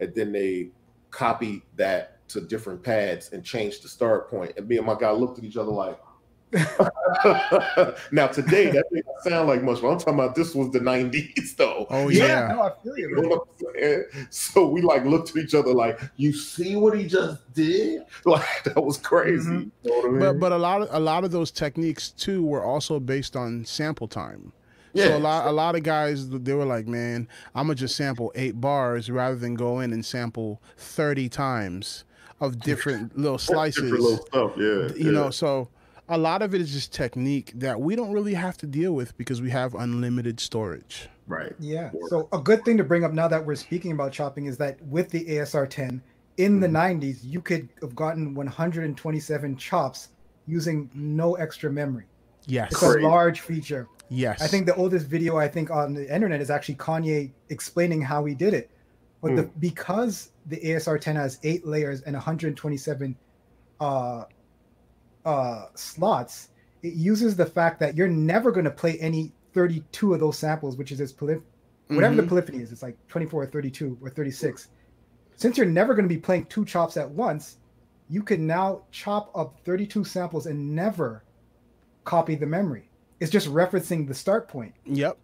and then they copied that to different pads and changed the start point. And me and my guy looked at each other like, [LAUGHS] now today that may not sound like much, but I'm talking about this was the '90s though. Oh yeah. yeah no, I feel you. You know what I'm saying? So we like looked at each other like, "You see what he just did? [LAUGHS] Like that was crazy." Mhm. You know what I mean? But but a lot of a lot of those techniques too were also based on sample time. yeah, So a lot a lot of guys they were like, man, I'm gonna just sample eight bars rather than go in and sample thirty times of [LAUGHS] different little slices. different little stuff. Yeah, you yeah. know, so a lot of it is just technique that we don't really have to deal with because we have unlimited storage. right. Yeah. So a good thing to bring up now that we're speaking about chopping is that with the ASR 10 in the 90s, you could have gotten 127 chops using no extra memory. Yes. It's Great. a large feature. Yes. I think the oldest video I think on the internet is actually Kanye explaining how he did it. But the, because the ASR 10 has eight layers and 127 uh, uh, slots, it uses the fact that you're never going to play any 32 of those samples, which is its polyph- whatever the Mhm. polyphony is. It's like 24 or 32 or 36. Since you're never going to be playing two chops at once, you can now chop up 32 samples and never copy the memory. It's just referencing the start point. Yep.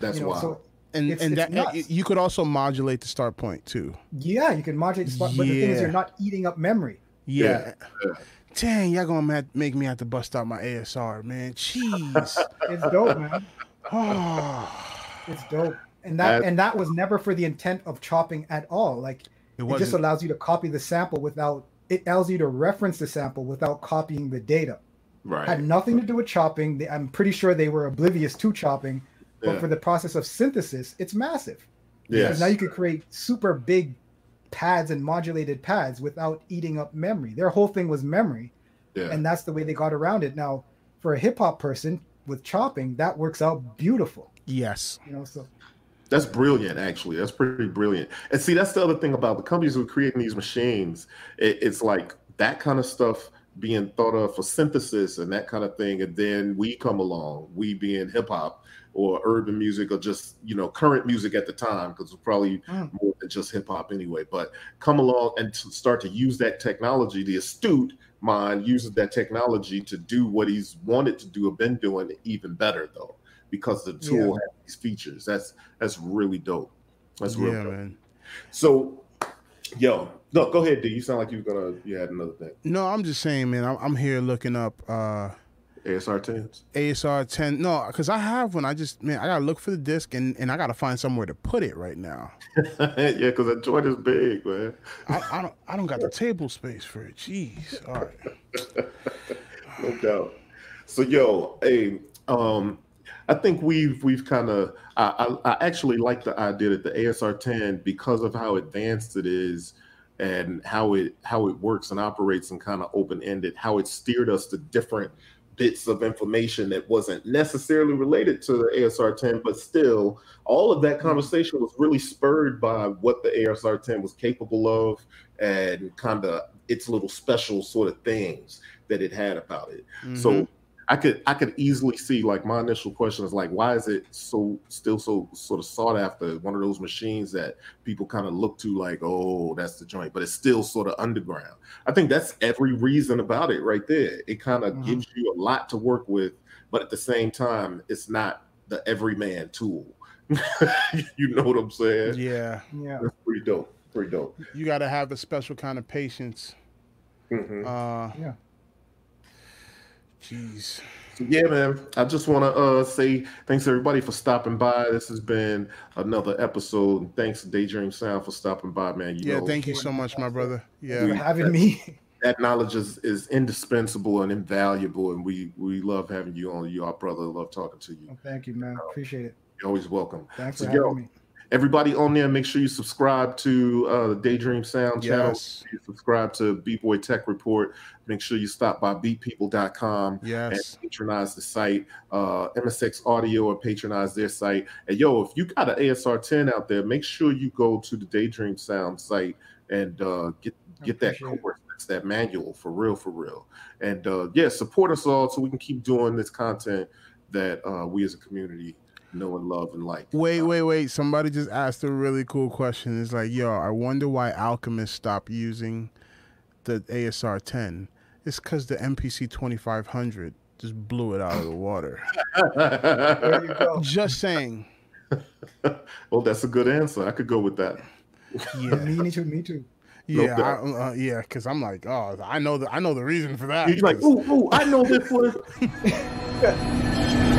That's you know, wild. so And It's- and it's that nuts. you could also modulate the start point too. yeah, you can modulate the spot, but the thing is you're not eating up memory. Yeah. Yeah. Dang, y'all gonna ma- make me have to bust out my ASR, man. Jeez. [LAUGHS] It's dope, man. oh, [SIGHS] It's dope. And that That- and that was never for the intent of chopping at all. Like it it just allows you to copy the sample without it allows you to reference the sample without copying the data. right. Had nothing to do with chopping. I'm pretty sure they were oblivious to chopping, but Yeah. for the process of synthesis, it's massive. Yes. Because now you could create super big pads and modulated pads without eating up memory. Their whole thing was memory, yeah. and that's the way they got around it. Now, for a hip hop person with chopping, that works out beautiful. yes. You know, so That's brilliant, actually. That's pretty brilliant. And see, that's the other thing about the companies who are creating these machines. It, it's like that kind of stuff being thought of for synthesis and that kind of thing. And then we come along, we being hip hop or urban music or just, you know, current music at the time, because it's probably Mm. more than just hip hop anyway. But come along and to start to use that technology. The astute mind uses that technology to do what he's wanted to do or been doing even better, though because the tool has these features. That's that's really dope. That's real yeah, dope. man. So, yo, no, go ahead, D. You sound like you were gonna you had another thing. No, I'm just saying, man. I'm, I'm here looking up uh, ASR tens. ASR 10. No, because I have one. I just, man, I gotta look for the disc and, and I gotta find somewhere to put it right now. [LAUGHS] yeah, because that joint is big, man. I, I don't, I don't got the table space for it. Jeez. All right. [LAUGHS] no doubt. So, yo, hey, um, I think we've we've kind of I, I I actually like the idea that the ASR 10 because of how advanced it is and how it how it works and operates and kind of open ended, how it steered us to different bits of information that wasn't necessarily related to the ASR 10, but still, all of that conversation was really spurred by what the ASR 10 was capable of and kind of its little special sort of things that it had about it. Mhm. So I could I could easily see like my initial question is like why is it so still so sort of sought after one of those machines that people kind of look to like oh that's the joint but it's still sort of underground. I think that's every reason about it right there. It kind of Mhm. gives you a lot to work with, but at the same time it's not the everyman tool. [LAUGHS] you know what I'm saying? yeah. yeah. That's pretty dope. Pretty dope. You gotta have a special kind of patience. Mhm. Uh, Yeah. Jeez. So, yeah, man. I just want to uh, say thanks everybody for stopping by. This has been another episode. Thanks to Daydream Sound for stopping by, man. You Yeah. know, Thank you so much, my brother. For Yeah. having me. that knowledge is, is indispensable and invaluable, and we we love having you on. You, our brother, love talking to you. Well, thank you, man. Appreciate it. You're always welcome. Thanks So, for yo, having me. Everybody on there, make sure you subscribe to uh, the Daydream Sound channel. Yes. You subscribe to B Boy Tech Report. Make sure you stop by beatpeople.com. and patronize the site, uh, MSX Audio, or patronize their site. And yo, if you got an ASR 10 out there, make sure you go to the Daydream Sound site and uh, get get that course, that's that manual for real, for real. And uh, yeah, support us all so we can keep doing this content that uh, we as a community know and love and like. Wait, wait, wait. Somebody just asked a really cool question. It's like, yo, I wonder why Alchemist stopped using the ASR 10. It's because the MPC 2500 just blew it out of the water. [LAUGHS] There you go. Just saying. [LAUGHS] well, that's a good answer. I could go with that. Yeah, Me too. Me too. yeah, No I, uh, yeah. Because I'm like, oh, I know the I know the reason for that. You're like, 'cause- ooh, ooh, I know this one. [LAUGHS]